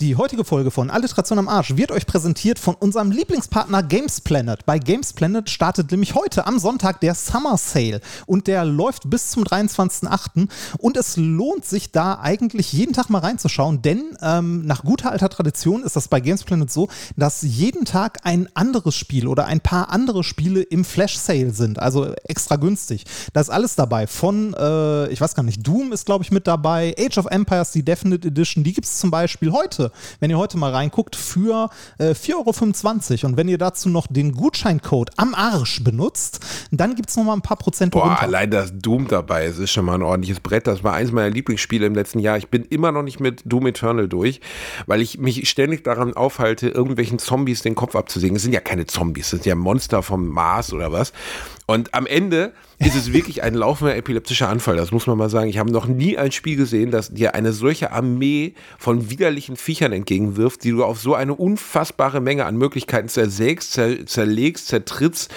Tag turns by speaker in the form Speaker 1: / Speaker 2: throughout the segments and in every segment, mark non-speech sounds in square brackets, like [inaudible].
Speaker 1: Die heutige Folge von Alliteration am Arsch wird euch präsentiert von unserem Lieblingspartner Games Planet. Bei Games Planet startet nämlich heute am Sonntag der Summer Sale und der läuft bis zum 23.08. Und es lohnt sich da eigentlich jeden Tag mal reinzuschauen, denn ähm, nach guter alter Tradition ist das bei Games Planet so, dass jeden Tag ein anderes Spiel oder ein paar andere Spiele im Flash Sale sind, also extra günstig. Da ist alles dabei. Von, äh, ich weiß gar nicht, Doom ist glaube ich mit dabei, Age of Empires, die Definite Edition, die gibt es zum Beispiel heute wenn ihr heute mal reinguckt, für äh, 4,25 Euro. Und wenn ihr dazu noch den Gutscheincode am Arsch benutzt, dann gibt es noch mal ein paar Prozent
Speaker 2: Boah, runter. allein das Doom dabei, es ist schon mal ein ordentliches Brett. Das war eins meiner Lieblingsspiele im letzten Jahr. Ich bin immer noch nicht mit Doom Eternal durch, weil ich mich ständig daran aufhalte, irgendwelchen Zombies den Kopf abzusägen. Es sind ja keine Zombies, es sind ja Monster vom Mars oder was. Und am Ende ist es wirklich ein laufender epileptischer Anfall. Das muss man mal sagen. Ich habe noch nie ein Spiel gesehen, das dir eine solche Armee von widerlichen Viechern entgegenwirft, die du auf so eine unfassbare Menge an Möglichkeiten zersägst, zer zerlegst, zertrittst.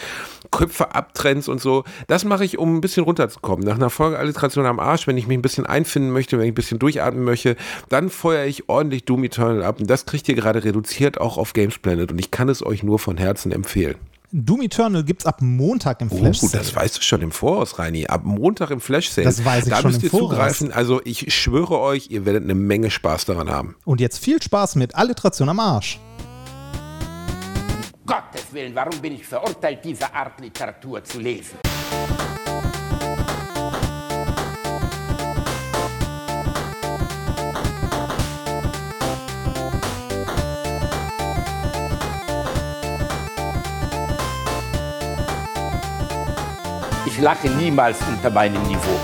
Speaker 2: Köpfe abtrennst und so. Das mache ich, um ein bisschen runterzukommen. Nach einer Folge Alliteration am Arsch, wenn ich mich ein bisschen einfinden möchte, wenn ich ein bisschen durchatmen möchte, dann feuere ich ordentlich Doom Eternal ab. Und das kriegt ihr gerade reduziert auch auf Games Planet. Und ich kann es euch nur von Herzen empfehlen.
Speaker 1: Doom Eternal gibt es ab Montag im Flash
Speaker 2: Sale. Oh, das weißt du schon im Voraus, Reini. Ab Montag im Flash Sale.
Speaker 1: Das weiß ich
Speaker 2: da
Speaker 1: schon
Speaker 2: müsst
Speaker 1: im
Speaker 2: ihr
Speaker 1: Voraus.
Speaker 2: zugreifen. Also ich schwöre euch, ihr werdet eine Menge Spaß daran haben.
Speaker 1: Und jetzt viel Spaß mit Alliteration am Arsch.
Speaker 3: Gottes Willen, warum bin ich verurteilt, diese Art Literatur zu lesen? Lache niemals unter meinem Niveau.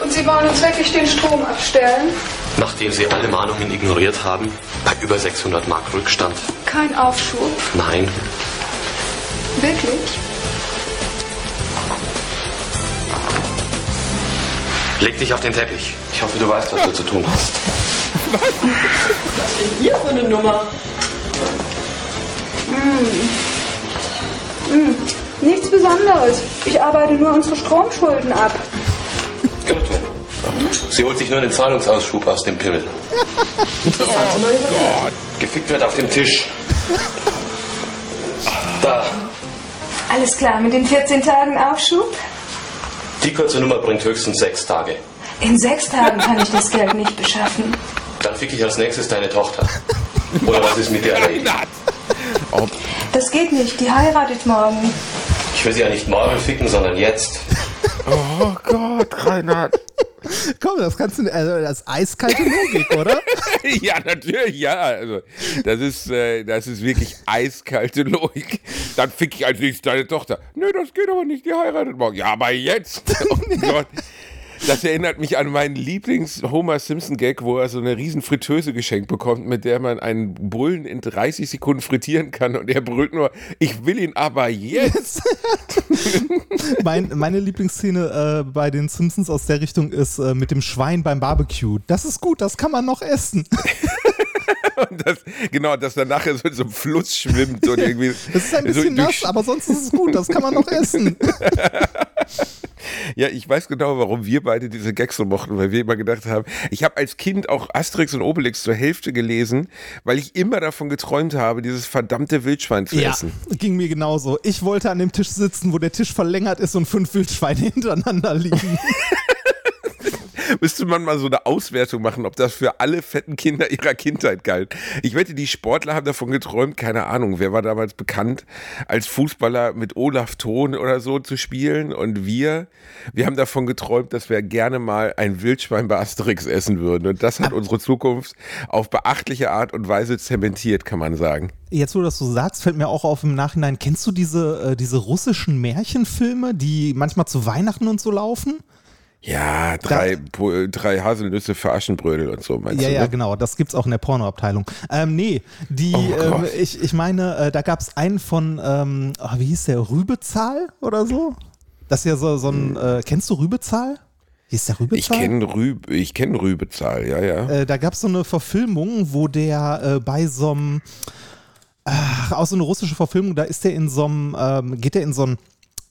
Speaker 4: Und Sie wollen uns wirklich den Strom abstellen?
Speaker 5: Nachdem Sie alle Mahnungen ignoriert haben, bei über 600 Mark Rückstand.
Speaker 4: Kein Aufschub?
Speaker 5: Nein.
Speaker 4: Wirklich?
Speaker 5: Leg dich auf den Teppich. Ich hoffe, du weißt, was du zu tun hast.
Speaker 6: Was ist denn hier für eine Nummer?
Speaker 4: Hm. Nichts Besonderes. Ich arbeite nur unsere Stromschulden ab.
Speaker 5: Gut. Sie holt sich nur den Zahlungsausschub aus dem Pimmel.
Speaker 6: Oh Gott.
Speaker 5: Gefickt wird auf dem Tisch. Da.
Speaker 4: Alles klar, mit den 14 Tagen Aufschub?
Speaker 5: Die kurze Nummer bringt höchstens sechs Tage.
Speaker 4: In sechs Tagen kann ich das Geld nicht beschaffen.
Speaker 5: Dann fick ich als nächstes deine Tochter. Oder was ist mit der erledigt?
Speaker 4: Das geht nicht, die heiratet morgen.
Speaker 5: Ich will sie ja nicht morgen ficken, sondern jetzt. [laughs]
Speaker 2: Oh Gott, Reinhard.
Speaker 1: Komm, das kannst du, also das ist eiskalte Logik, oder? [laughs]
Speaker 2: ja, natürlich, ja. Also, das ist, äh, das ist wirklich eiskalte Logik. Dann fick ich als nächstes deine Tochter. Nö, das geht aber nicht, die heiratet morgen. Ja, aber jetzt. Oh [laughs] Gott. Das erinnert mich an meinen Lieblings-Homer Simpson-Gag, wo er so eine riesen Fritteuse geschenkt bekommt, mit der man einen Bullen in 30 Sekunden frittieren kann und er brüllt nur, ich will ihn aber jetzt. [laughs]
Speaker 1: mein, meine Lieblingsszene äh, bei den Simpsons aus der Richtung ist äh, mit dem Schwein beim Barbecue. Das ist gut, das kann man noch essen. [laughs]
Speaker 2: Und das, genau, dass dann nachher so in so einem Fluss schwimmt und irgendwie. [laughs]
Speaker 1: Das ist ein bisschen so nass, aber sonst ist es gut, das kann man noch essen. [laughs]
Speaker 2: Ja, ich weiß genau, warum wir beide diese Gags so mochten, weil wir immer gedacht haben, ich habe als Kind auch Asterix und Obelix zur Hälfte gelesen, weil ich immer davon geträumt habe, dieses verdammte Wildschwein zu
Speaker 1: ja,
Speaker 2: essen.
Speaker 1: ging mir genauso. Ich wollte an dem Tisch sitzen, wo der Tisch verlängert ist und fünf Wildschweine [laughs] hintereinander liegen. [laughs]
Speaker 2: müsste man mal so eine Auswertung machen, ob das für alle fetten Kinder ihrer Kindheit galt. Ich wette, die Sportler haben davon geträumt, keine Ahnung, wer war damals bekannt, als Fußballer mit Olaf Thon oder so zu spielen und wir, wir haben davon geträumt, dass wir gerne mal ein Wildschwein bei Asterix essen würden und das hat [laughs] unsere Zukunft auf beachtliche Art und Weise zementiert, kann man sagen.
Speaker 1: Jetzt, wo du das so sagst, fällt mir auch auf im Nachhinein, kennst du diese, äh, diese russischen Märchenfilme, die manchmal zu Weihnachten und so laufen?
Speaker 2: Ja, drei, da, drei Haselnüsse für Aschenbrödel und so, meinst
Speaker 1: ja,
Speaker 2: du?
Speaker 1: Ja,
Speaker 2: ne?
Speaker 1: genau, das gibt's auch in der Pornoabteilung. Ähm, nee, die, oh ähm, ich, ich meine, äh, da gab's einen von, ähm, oh, wie hieß der, Rübezahl oder so? Das ist ja so, so ein, hm. äh, kennst du Rübezahl? Wie ist der Rübezahl?
Speaker 2: Ich kenne Rübe, ich kenn Rübezahl, ja, ja.
Speaker 1: Äh, da gab's so eine Verfilmung, wo der äh, bei so einem, auch so eine russische Verfilmung, da ist der in so einem, ähm, geht der in so ein äh,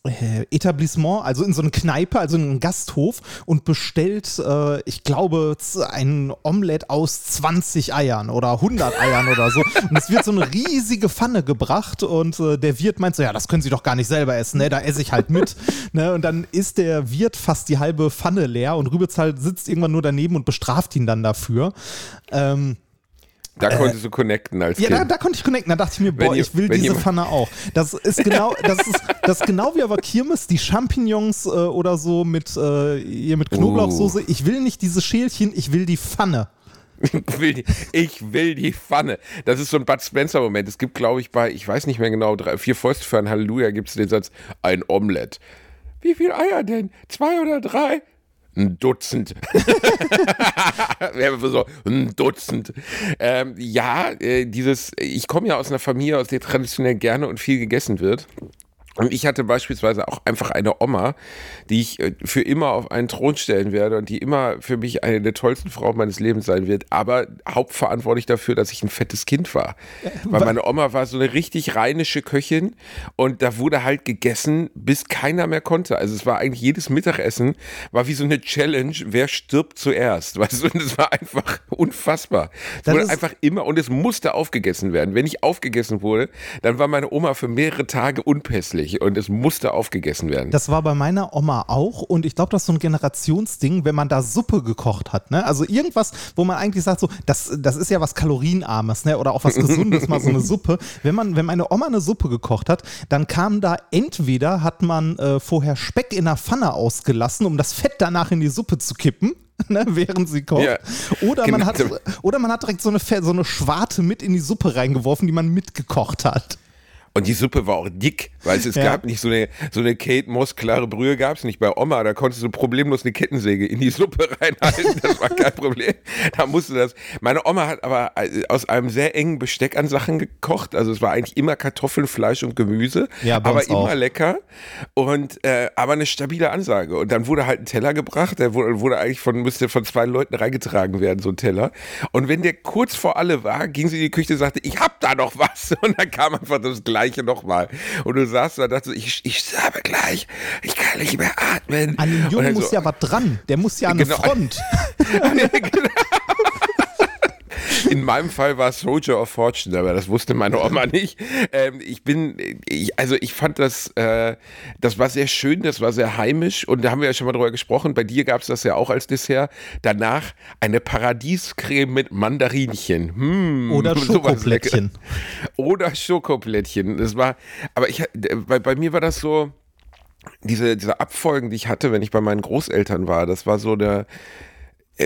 Speaker 1: Etablissement, also in so eine Kneipe, also in einen Gasthof und bestellt, äh, ich glaube, ein Omelett aus 20 Eiern oder 100 Eiern oder so. Und es wird so eine riesige Pfanne gebracht und äh, der Wirt meint so, ja, das können Sie doch gar nicht selber essen, ne? da esse ich halt mit. ne? Und dann ist der Wirt fast die halbe Pfanne leer und Rübezahl sitzt irgendwann nur daneben und bestraft ihn dann dafür. Ähm,
Speaker 2: Da konntest du connecten als
Speaker 1: ja, da,
Speaker 2: Kind.
Speaker 1: da konnte ich connecten. Da dachte ich mir, boah,
Speaker 2: ihr-
Speaker 1: ich will diese Pfanne auch. Das ist genau, [laughs] das ist, das ist genau wie aber Kirmes, die Champignons äh, oder so mit, äh, hier mit Knoblauchsoße. Ich will nicht diese Schälchen, ich will die Pfanne.
Speaker 2: Ich will, die, ich will die Pfanne. Das ist so ein Bud Spencer-Moment. Es gibt, glaube ich, bei, ich weiß nicht mehr genau, drei, vier Fäuste für ein Halleluja gibt es den Satz, ein Omelett. Wie viel Eier denn? Zwei oder drei? Ein Dutzend. [laughs] So, ein Dutzend. Ähm, ja, äh, dieses, ich komme ja aus einer Familie, aus der traditionell gerne und viel gegessen wird. Und ich hatte beispielsweise auch einfach eine Oma, die ich äh, für immer auf einen Thron stellen werde und die immer für mich eine der tollsten Frauen meines Lebens sein wird, aber hauptverantwortlich dafür, dass ich ein fettes Kind war. Weil meine Oma war so eine richtig rheinische Köchin und da wurde halt gegessen, bis keiner mehr konnte. Also es war eigentlich jedes Mittagessen, war wie so eine Challenge, wer stirbt zuerst. [laughs] Weißt du, und es war einfach unfassbar. Es
Speaker 1: Das
Speaker 2: wurde einfach immer und es musste aufgegessen werden. Wenn nicht aufgegessen wurde, dann war meine Oma für mehrere Tage unpässlich und es musste aufgegessen werden.
Speaker 1: Das war bei meiner Oma auch und ich glaube, das ist so ein Generationsding, wenn man da Suppe gekocht hat. Ne? Also irgendwas, wo man eigentlich sagt, so, das, das ist ja was Kalorienarmes ne? oder auch was Gesundes, mal so eine Suppe. Wenn, man, wenn meine Oma eine Suppe gekocht hat, dann kam da entweder hat man äh, vorher Speck in der Pfanne ausgelassen, um das Fett danach in die Suppe zu kippen. [laughs] Ne, während sie kocht.
Speaker 2: Ja,
Speaker 1: oder, man
Speaker 2: genau.
Speaker 1: hat, oder man hat direkt so eine, so eine Schwarte mit in die Suppe reingeworfen, die man mitgekocht hat.
Speaker 2: Und die Suppe war auch dick, weil es, es
Speaker 1: Ja.
Speaker 2: gab nicht so eine, so eine Kate Moss klare Brühe gab es nicht bei Oma. Da konntest du problemlos eine Kettensäge in die Suppe [laughs] reinhalten. Das war kein Problem. Da musste das. Meine Oma hat aber äh, aus einem sehr engen Besteck an Sachen gekocht. Also es war eigentlich immer Kartoffeln, Fleisch und Gemüse.
Speaker 1: Ja,
Speaker 2: aber immer
Speaker 1: auch.
Speaker 2: lecker. Und äh, aber eine stabile Ansage. Und dann wurde halt ein Teller gebracht. Der wurde, wurde eigentlich von, müsste von zwei Leuten reingetragen werden, so ein Teller. Und wenn der kurz vor alle war, ging sie in die Küche und sagte, ich hab da noch was. [laughs] Und dann kam einfach das Gleiche nochmal. Und du saßt da und dachtest, ich, ich sterbe gleich. Ich kann nicht mehr atmen.
Speaker 1: An dem Jungen muss
Speaker 2: so,
Speaker 1: ja was dran. Der muss ja an
Speaker 2: Genau.
Speaker 1: eine Front. [laughs]
Speaker 2: In meinem Fall war es Soldier of Fortune, aber das wusste meine Oma nicht. Ähm, ich bin, ich, also ich fand das, äh, das war sehr schön, das war sehr heimisch und da haben wir ja schon mal drüber gesprochen. Bei dir gab es das ja auch als Dessert. Danach eine Paradiescreme mit Mandarinchen. Hm,
Speaker 1: Oder [laughs] Schokoplättchen.
Speaker 2: Oder Schokoplättchen. Das war, aber ich, bei, bei mir war das so, diese, diese Abfolgen, die ich hatte, wenn ich bei meinen Großeltern war, das war so der,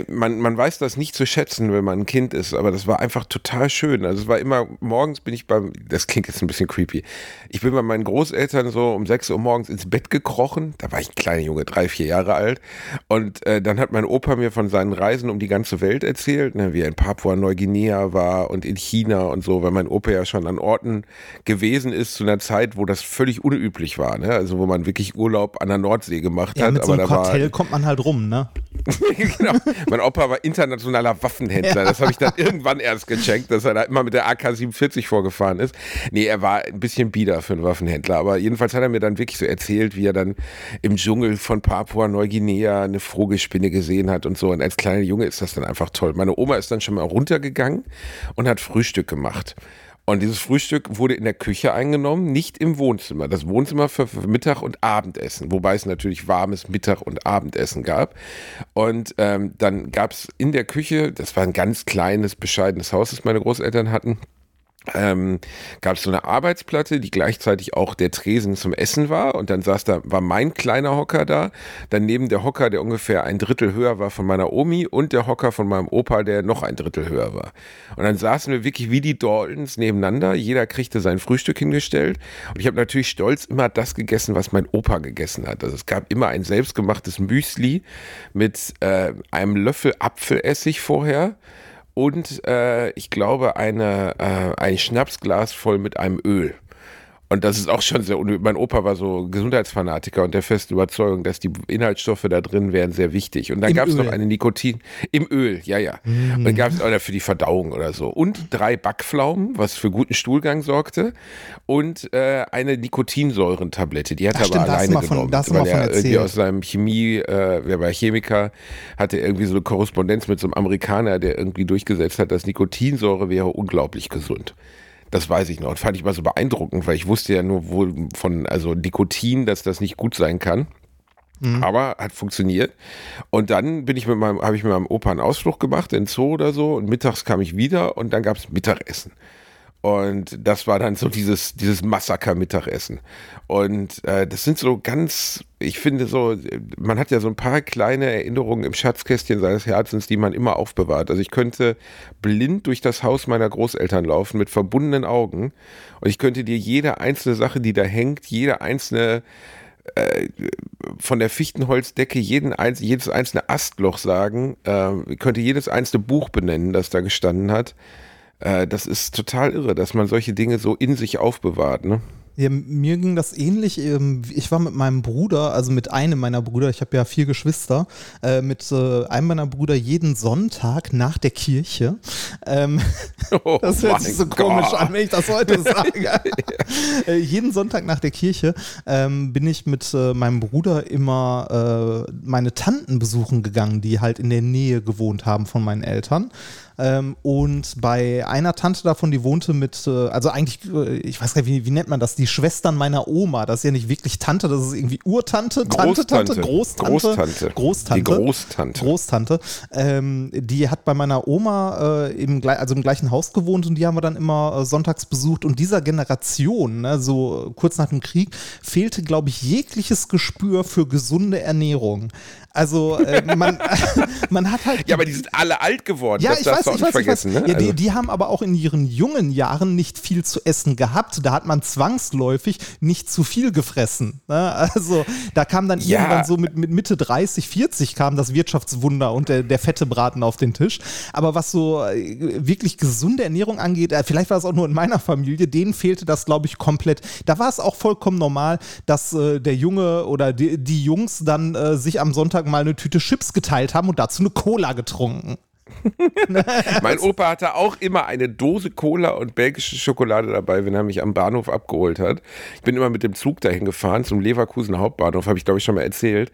Speaker 2: man, man weiß das nicht zu schätzen, wenn man ein Kind ist, aber das war einfach total schön. Also es war immer, morgens bin ich beim, das klingt jetzt ein bisschen creepy, ich bin bei meinen Großeltern so um 6 Uhr morgens ins Bett gekrochen, da war ich ein kleiner Junge, drei, vier Jahre alt und äh, dann hat mein Opa mir von seinen Reisen um die ganze Welt erzählt, ne, wie er in Papua-Neuguinea war und in China und so, weil mein Opa ja schon an Orten gewesen ist zu einer Zeit, wo das völlig unüblich war, ne? also wo man wirklich Urlaub an der Nordsee gemacht
Speaker 1: Ja,
Speaker 2: hat.
Speaker 1: mit so einem Kartell kommt man halt rum, ne? [laughs]
Speaker 2: genau. Mein Opa war internationaler Waffenhändler. Das habe ich dann irgendwann erst gecheckt, dass er da immer mit der AK-47 vorgefahren ist. Nee, er war ein bisschen bieder für einen Waffenhändler. Aber jedenfalls hat er mir dann wirklich so erzählt, wie er dann im Dschungel von Papua-Neuguinea eine Vogelspinne gesehen hat und so. Und als kleiner Junge ist das dann einfach toll. Meine Oma ist dann schon mal runtergegangen und hat Frühstück gemacht. Und dieses Frühstück wurde in der Küche eingenommen, nicht im Wohnzimmer. Das Wohnzimmer für, Mittag und Abendessen, wobei es natürlich warmes Mittag- und Abendessen gab. Und ähm, dann gab es in der Küche, das war ein ganz kleines, bescheidenes Haus, das meine Großeltern hatten, ähm, gab es so eine Arbeitsplatte, die gleichzeitig auch der Tresen zum Essen war. Und dann saß da, war mein kleiner Hocker da, daneben der Hocker, der ungefähr ein Drittel höher war von meiner Omi und der Hocker von meinem Opa, der noch ein Drittel höher war. Und dann saßen wir wirklich wie die Daltons nebeneinander. Jeder kriegte sein Frühstück hingestellt. Und ich habe natürlich stolz immer das gegessen, was mein Opa gegessen hat. Also es gab immer ein selbstgemachtes Müsli mit äh, einem Löffel Apfelessig vorher und äh, ich glaube eine, äh, ein Schnapsglas voll mit einem Öl. Und das ist auch schon sehr. Mein Opa war so Gesundheitsfanatiker und der festen Überzeugung, dass die Inhaltsstoffe da drin wären sehr wichtig. Und dann gab es noch eine Nikotin im Öl, ja, ja. Und dann gab es auch für die Verdauung oder so. Und drei Backpflaumen, was für guten Stuhlgang sorgte. Und äh, eine Nikotinsäurentablette. Die hat er aber alleine
Speaker 1: von-
Speaker 2: genommen.
Speaker 1: da hast du
Speaker 2: weil er irgendwie aus seinem Chemie, äh, wer war Chemiker, hatte irgendwie so eine Korrespondenz mit so einem Amerikaner, der irgendwie durchgesetzt hat, dass Nikotinsäure wäre unglaublich gesund. Das weiß ich noch. Und fand ich mal so beeindruckend, weil ich wusste ja nur wohl von, also Nikotin, dass das nicht gut sein kann. Aber hat funktioniert. Und dann bin ich mit meinem, habe ich mit meinem Opa einen Ausflug gemacht in den Zoo oder so und mittags kam ich wieder und dann gab es Mittagessen. Und das war dann so dieses, dieses Massaker-Mittagessen. Und äh, das sind so ganz, ich finde so, man hat ja so ein paar kleine Erinnerungen im Schatzkästchen seines Herzens, die man immer aufbewahrt. Also ich könnte blind durch das Haus meiner Großeltern laufen mit verbundenen Augen und ich könnte dir jede einzelne Sache, die da hängt, jede einzelne äh, von der Fichtenholzdecke jeden einz jedes einzelne Astloch sagen, äh, könnte jedes einzelne Buch benennen, das da gestanden hat. Äh, das ist total irre, dass man solche Dinge so in sich aufbewahrt. Ne?
Speaker 1: Ja, mir ging das ähnlich. ähm, Ich war mit meinem Bruder, also mit einem meiner Brüder, ich habe ja vier Geschwister, äh, mit äh, einem meiner Brüder jeden Sonntag nach der Kirche. Ähm, [laughs]
Speaker 2: Oh
Speaker 1: das hört sich so
Speaker 2: Gott.
Speaker 1: komisch an, wenn ich das heute [laughs] sage. äh, jeden Sonntag nach der Kirche ähm, bin ich mit äh, meinem Bruder immer äh, meine Tanten besuchen gegangen, die halt in der Nähe gewohnt haben von meinen Eltern. Ähm, und bei einer Tante davon, die wohnte mit, äh, also eigentlich, äh, ich weiß gar nicht, wie, wie nennt man das, die Schwestern meiner Oma. Das ist ja nicht wirklich Tante, das ist irgendwie Urtante, Tante, Tante,
Speaker 2: Großtante.
Speaker 1: Großtante.
Speaker 2: Großtante.
Speaker 1: Großtante.
Speaker 2: Die Großtante.
Speaker 1: Großtante. Ähm, die hat bei meiner Oma äh, im, also im gleichen Haus gewohnt und die haben wir dann immer äh, sonntags besucht. Und dieser Generation, ne, so kurz nach dem Krieg, fehlte, glaube ich, jegliches Gespür für gesunde Ernährung. Also äh, man, [laughs] man hat halt
Speaker 2: Ja, aber die sind alle alt geworden.
Speaker 1: ja,
Speaker 2: das
Speaker 1: ich weiß, ich weiß.
Speaker 2: vergessen. Ne?
Speaker 1: Ja, die,
Speaker 2: Also-
Speaker 1: die haben aber auch in ihren jungen Jahren nicht viel zu essen gehabt. Da hat man zwangsläufig nicht zu viel gefressen. Ne? Also da kam dann
Speaker 2: Ja.
Speaker 1: irgendwann so mit, mit Mitte 30, 40 kam das Wirtschaftswunder und der, der fette Braten auf den Tisch. Aber was so äh, wirklich gesunde Ernährung angeht, äh, vielleicht war es auch nur in meiner Familie, denen fehlte das, glaube ich, komplett. Da war es auch vollkommen normal, dass äh, der Junge oder die, die Jungs dann äh, sich am Sonntag mal eine Tüte Chips geteilt haben und dazu eine Cola getrunken. [laughs]
Speaker 2: Mein Opa hatte auch immer eine Dose Cola und belgische Schokolade dabei, wenn er mich am Bahnhof abgeholt hat. Ich bin immer mit dem Zug dahin gefahren zum Leverkusen Hauptbahnhof, habe ich glaube ich schon mal erzählt.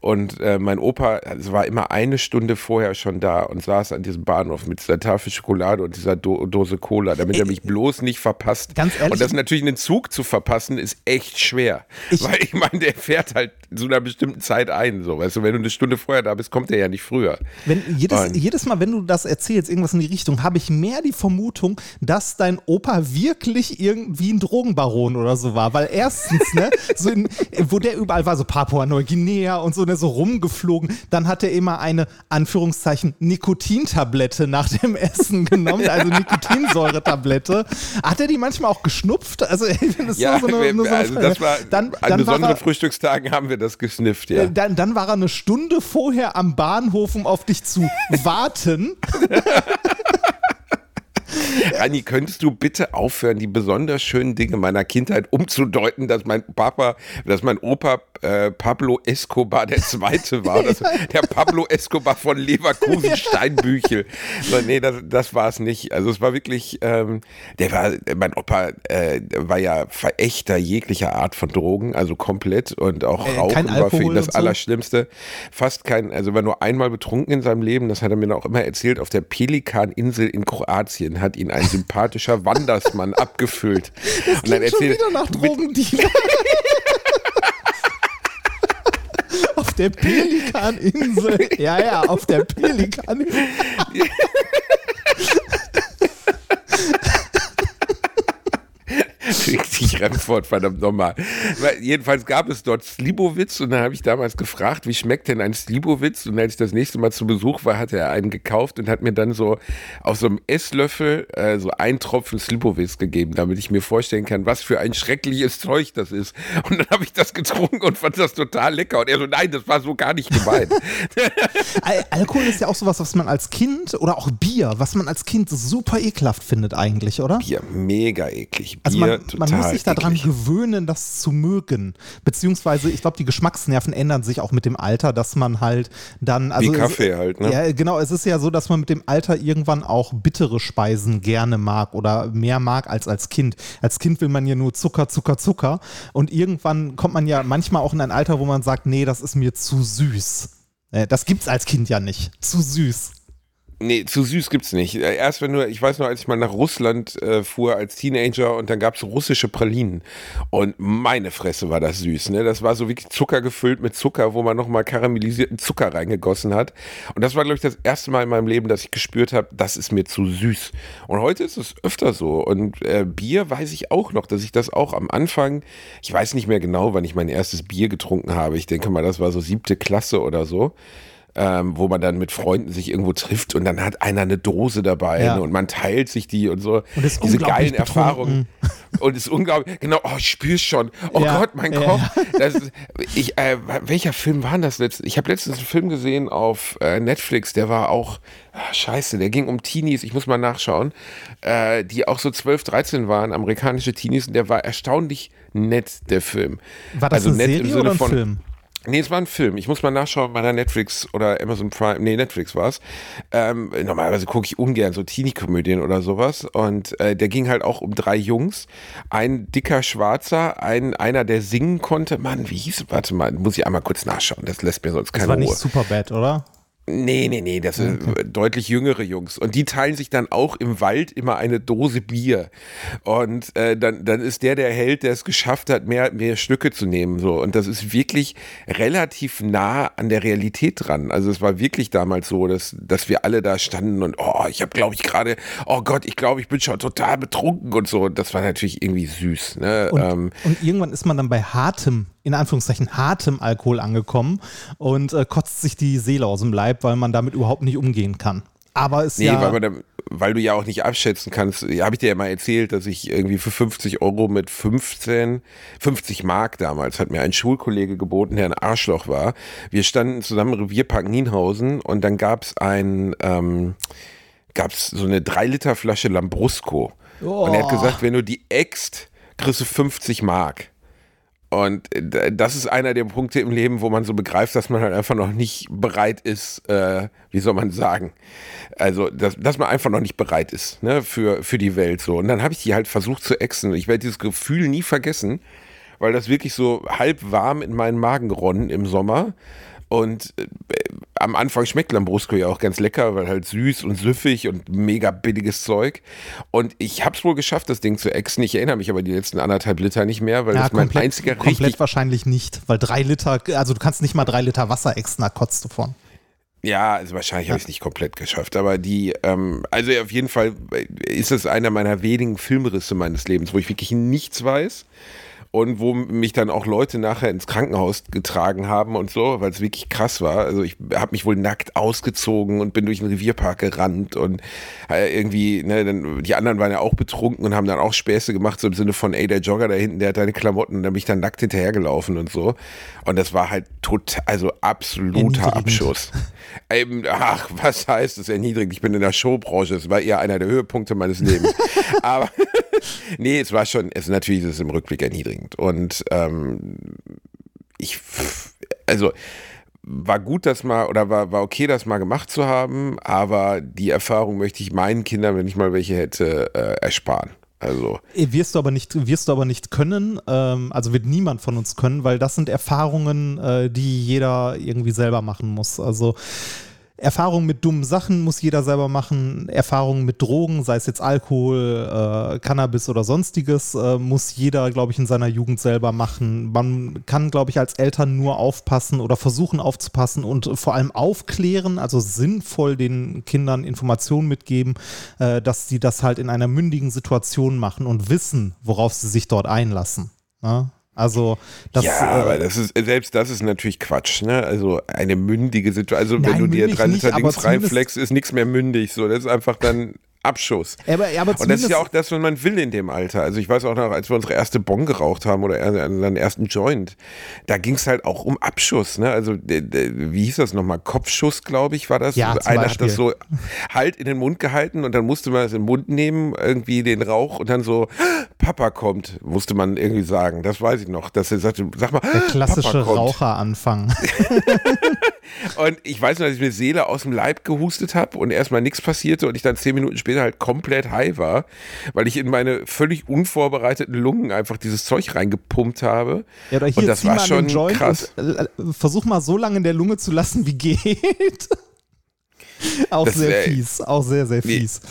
Speaker 2: Und äh, mein Opa also war immer eine Stunde vorher schon da und saß an diesem Bahnhof mit dieser Tafel Schokolade und dieser Do Dose Cola, damit er mich bloß nicht verpasst.
Speaker 1: Ganz ehrlich-
Speaker 2: und das natürlich einen Zug zu verpassen ist echt schwer,
Speaker 1: Ich-
Speaker 2: weil ich meine, der fährt halt zu einer bestimmten Zeit ein, so weißt du, wenn du eine Stunde vorher da bist, kommt der ja nicht früher.
Speaker 1: Wenn jedes,
Speaker 2: Und-
Speaker 1: jedes Mal, wenn du das erzählst, irgendwas in die Richtung, habe ich mehr die Vermutung, dass dein Opa wirklich irgendwie ein Drogenbaron oder so war. Weil erstens, ne, so in, wo der überall war, so Papua-Neuguinea und so, ne, so rumgeflogen, dann hat er immer eine, Anführungszeichen, Nikotintablette nach dem Essen genommen, also [laughs] Nikotinsäuretablette. Hat er die manchmal auch geschnupft? Also, [laughs] finde das
Speaker 2: Ja,
Speaker 1: so eine, nur so eine
Speaker 2: also das war
Speaker 1: dann,
Speaker 2: an
Speaker 1: dann
Speaker 2: besonderen
Speaker 1: er,
Speaker 2: Frühstückstagen haben wir das gesnifft, ja.
Speaker 1: äh, dann, dann war er eine Stunde vorher am Bahnhof, um auf dich zu warten.
Speaker 2: Rani, könntest du bitte aufhören, die besonders schönen Dinge meiner Kindheit umzudeuten, dass mein Papa, dass mein Opa äh, Pablo Escobar der Zweite war, das, [laughs] der Pablo Escobar von Leverkusen [laughs] Steinbüchel. So, nee, das, das war es nicht. Also es war wirklich, ähm, der war, mein Opa äh, war ja Verächter jeglicher Art von Drogen, also komplett und auch
Speaker 1: Äh,
Speaker 2: Rauchen war für ihn das
Speaker 1: so?
Speaker 2: Allerschlimmste. Fast kein, also war nur einmal betrunken in seinem Leben, das hat er mir auch immer erzählt, auf der Pelikaninsel in Kroatien hat ihn ein sympathischer [laughs] Wandersmann abgefüllt. und dann
Speaker 1: Klingt schon
Speaker 2: erzählt,
Speaker 1: wieder nach Drogendealer. Der Pelikaninsel. [laughs] Ja, ja, auf der Pelikaninsel. [laughs]
Speaker 2: richtig Remford, verdammt nochmal. Jedenfalls gab es dort Slibowitz und dann habe ich damals gefragt, wie schmeckt denn ein Slibowitz? Und als ich das nächste Mal zu Besuch war, hatte er einen gekauft und hat mir dann so auf so einem Esslöffel äh, so einen Tropfen Slibowitz gegeben, damit ich mir vorstellen kann, was für ein schreckliches Zeug das ist. Und dann habe ich das getrunken und fand das total lecker. Und er so, nein, das war so gar nicht gemeint. [laughs]
Speaker 1: Al Alkohol ist ja auch sowas, was man als Kind oder auch Bier, was man als Kind super ekelhaft findet eigentlich, oder?
Speaker 2: Bier, mega eklig. Bier,
Speaker 1: Also man,
Speaker 2: total
Speaker 1: man muss sich daran
Speaker 2: eklig.
Speaker 1: gewöhnen, das zu mögen. Beziehungsweise, ich glaube, die Geschmacksnerven ändern sich auch mit dem Alter, dass man halt dann. Also
Speaker 2: Wie Kaffee
Speaker 1: es,
Speaker 2: halt, ne?
Speaker 1: Ja, genau. Es ist ja so, dass man mit dem Alter irgendwann auch bittere Speisen gerne mag oder mehr mag als als Kind. Als Kind will man ja nur Zucker, Zucker, Zucker. Und irgendwann kommt man ja manchmal auch in ein Alter, wo man sagt, nee, das ist mir zu süß. Äh, Das gibt's als Kind ja nicht. Zu süß.
Speaker 2: Nee, zu süß gibt's nicht. Äh, Erst wenn du, ich weiß noch, als ich mal nach Russland äh, fuhr als Teenager und dann gab's russische Pralinen. Und meine Fresse war das süß, ne? Das war so wirklich Zucker gefüllt mit Zucker, wo man nochmal karamellisierten Zucker reingegossen hat. Und das war, glaube ich, das erste Mal in meinem Leben, dass ich gespürt habe, das ist mir zu süß. Und heute ist es öfter so. Und äh, Bier weiß ich auch noch, dass ich das auch am Anfang, ich weiß nicht mehr genau, wann ich mein erstes Bier getrunken habe. Ich denke mal, das war so siebte Klasse oder so ähm, wo man dann mit Freunden sich irgendwo trifft und dann hat einer eine Dose dabei
Speaker 1: Ja.
Speaker 2: ne, und man teilt sich die und so.
Speaker 1: Und ist
Speaker 2: Diese geilen Erfahrungen. Und ist unglaublich, genau, oh, ich spür's schon. Oh
Speaker 1: Ja,
Speaker 2: Gott, mein
Speaker 1: ja,
Speaker 2: Kopf. Das ist, ich, äh, welcher Film war das letztens? Ich habe letztens einen Film gesehen auf äh, Netflix, der war auch, ah, scheiße, der ging um Teenies, ich muss mal nachschauen, äh, die auch so 12, 13 waren, amerikanische Teenies, und der war erstaunlich nett, der Film.
Speaker 1: War das
Speaker 2: also
Speaker 1: eine
Speaker 2: nett im
Speaker 1: Serie
Speaker 2: Sinne
Speaker 1: oder ein
Speaker 2: von,
Speaker 1: Film?
Speaker 2: Nee, es war ein Film. Ich muss mal nachschauen bei der Netflix oder Amazon Prime. Nee, Netflix war es. Ähm, normalerweise gucke ich ungern so Teenie-Komödien oder sowas. Und äh, der ging halt auch um drei Jungs. Ein dicker Schwarzer, ein, einer, der singen konnte. Mann, wie hieß Warte mal, muss ich einmal kurz nachschauen. Das lässt mir sonst
Speaker 1: Das
Speaker 2: keine
Speaker 1: war
Speaker 2: Ruhe.
Speaker 1: nicht Superbad, oder?
Speaker 2: Nee, nee, nee, das sind deutlich jüngere Jungs. Und die teilen sich dann auch im Wald immer eine Dose Bier. Und äh, dann, dann ist der der Held, der es geschafft hat, mehr, mehr Stücke zu nehmen. So. Und das ist wirklich relativ nah an der Realität dran. Also es war wirklich damals so, dass, dass wir alle da standen und, oh, ich habe, glaube ich, gerade, oh Gott, ich glaube, ich bin schon total betrunken und so. Und das war natürlich irgendwie süß. Ne?
Speaker 1: Und,
Speaker 2: ähm,
Speaker 1: und irgendwann ist man dann bei hartem, in Anführungszeichen hartem Alkohol angekommen und äh, kotzt sich die Seele aus dem Leib, weil man damit überhaupt nicht umgehen kann. Aber es
Speaker 2: Nee,
Speaker 1: ja.
Speaker 2: weil, da, weil du ja auch nicht abschätzen kannst. Habe ich dir ja mal erzählt, dass ich irgendwie für 50 Euro mit 15, 50 Mark damals, hat mir ein Schulkollege geboten, der ein Arschloch war. Wir standen zusammen im Revierpark Nienhausen und dann gab es ein, ähm, gab's so eine 3-Liter-Flasche Lambrusco. Und er hat gesagt, wenn du die äxt, kriegst du 50 Mark. Und äh, das ist einer der Punkte im Leben, wo man so begreift, dass man halt einfach noch nicht bereit ist, äh, wie soll man sagen, also dass, dass man einfach noch nicht bereit ist ne, für, für die Welt so. Und dann habe ich die halt versucht zu exen. Ich werde dieses Gefühl nie vergessen, weil das wirklich so halb warm in meinen Magen geronnen im Sommer. Und äh, am Anfang schmeckt Lambrusco ja auch ganz lecker, weil halt süß und süffig und mega billiges Zeug. Und ich habe es wohl geschafft, das Ding zu exen. Ich erinnere mich aber die letzten anderthalb Liter nicht mehr, weil
Speaker 1: ja,
Speaker 2: das mein
Speaker 1: komplett,
Speaker 2: einziger
Speaker 1: komplett
Speaker 2: richtig
Speaker 1: wahrscheinlich nicht, weil drei Liter, also du kannst nicht mal drei Liter Wasser exen, da kotzt du von.
Speaker 2: Ja, also wahrscheinlich habe ich es nicht komplett geschafft, aber die, ähm, also auf jeden Fall ist es einer meiner wenigen Filmrisse meines Lebens, wo ich wirklich nichts weiß und wo mich dann auch Leute nachher ins Krankenhaus getragen haben und so, weil es wirklich krass war. Also ich habe mich wohl nackt ausgezogen und bin durch den Revierpark gerannt und äh, irgendwie, ne, dann, die anderen waren ja auch betrunken und haben dann auch Späße gemacht, so im Sinne von, ey, der Jogger da hinten, der hat deine Klamotten und dann bin ich dann nackt hinterhergelaufen und so. Und das war halt total, also absoluter. Abschuss. Eben, ach, was heißt das erniedrigend? Ich bin in der Showbranche, es war eher einer der Höhepunkte meines Lebens. [laughs] Aber [laughs] nee, es war schon, es natürlich ist es im Rückblick erniedrigend. Und ähm, ich, also war gut, das mal, oder war, war okay, das mal gemacht zu haben, aber die Erfahrung möchte ich meinen Kindern, wenn ich mal welche hätte, äh, ersparen. Also,
Speaker 1: Äh, Wirst du aber nicht, wirst du aber nicht können, ähm, also wird niemand von uns können, weil das sind Erfahrungen, äh, die jeder irgendwie selber machen muss. Also Erfahrungen mit dummen Sachen muss jeder selber machen. Erfahrungen mit Drogen, sei es jetzt Alkohol, äh, Cannabis oder sonstiges, äh, muss jeder, glaube ich, in seiner Jugend selber machen. Man kann, glaube ich, als Eltern nur aufpassen oder versuchen aufzupassen und vor allem aufklären, also sinnvoll den Kindern Informationen mitgeben, äh, dass sie das halt in einer mündigen Situation machen und wissen, worauf sie sich dort einlassen. Ne? Also das,
Speaker 2: ja,
Speaker 1: äh,
Speaker 2: aber das ist, selbst das ist natürlich Quatsch, ne? Also eine mündige Situation, also wenn
Speaker 1: Nein,
Speaker 2: du dir drei Liter
Speaker 1: zumindest-
Speaker 2: reinfleckst, ist nichts mehr mündig, so. Das ist einfach dann, Abschuss.
Speaker 1: Aber, aber
Speaker 2: und das ist ja auch das, was man will in dem Alter. Also ich weiß auch noch, als wir unsere erste Bon geraucht haben oder unseren ersten Joint, da ging es halt auch um Abschuss. Ne? Also wie hieß das nochmal? Kopfschuss, glaube ich, war das.
Speaker 1: Ja,
Speaker 2: Einer hat das so halt in den Mund gehalten und dann musste man es in den Mund nehmen, irgendwie den Rauch und dann so, Papa kommt, musste man irgendwie sagen. Das weiß ich noch, dass er sagte, sag mal,
Speaker 1: der klassische Raucheranfang. [laughs]
Speaker 2: und ich weiß noch, dass ich mir Seele aus dem Leib gehustet habe und erstmal nichts passierte und ich dann zehn Minuten später halt komplett high war, weil ich in meine völlig unvorbereiteten Lungen einfach dieses Zeug reingepumpt habe.
Speaker 1: Ja, oder hier und das war schon krass. Und, äh, versuch mal so lange in der Lunge zu lassen, wie [laughs] geht. auch das, sehr äh, fies, auch sehr, sehr fies.
Speaker 2: Nee.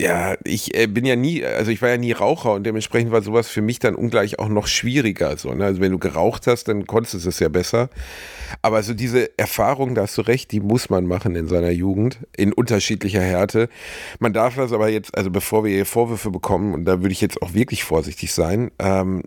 Speaker 2: Ja, ich äh, bin ja nie, also ich war ja nie Raucher und dementsprechend war sowas für mich dann ungleich auch noch schwieriger. So, ne? Also wenn du geraucht hast, dann konntest du es ja besser. Aber so diese Erfahrung, da hast du recht, die muss man machen in seiner Jugend, in unterschiedlicher Härte. Man darf das aber jetzt, also bevor wir hier Vorwürfe bekommen, und da würde ich jetzt auch wirklich vorsichtig sein, ähm,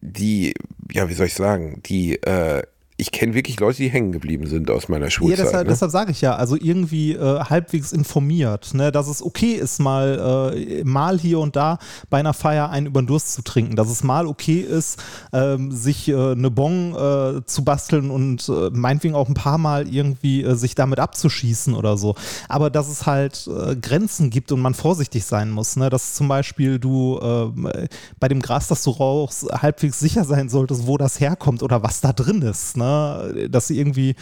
Speaker 2: die, ja, wie soll ich sagen, die äh, ich kenne wirklich Leute, die hängen geblieben sind aus meiner Schulzeit.
Speaker 1: Ja, deshalb,
Speaker 2: ne?
Speaker 1: deshalb sage ich ja, also irgendwie äh, halbwegs informiert, ne, dass es okay ist, mal, äh, mal hier und da bei einer Feier einen über den Durst zu trinken, dass es mal okay ist, ähm, sich äh, eine Bon äh, zu basteln und äh, meinetwegen auch ein paar Mal irgendwie äh, sich damit abzuschießen oder so. Aber dass es halt Grenzen gibt und man vorsichtig sein muss, ne, dass zum Beispiel du ähm, bei dem Gras, das du rauchst, halbwegs sicher sein solltest, wo das herkommt oder was da drin ist. Ne? Dass sie irgendwie.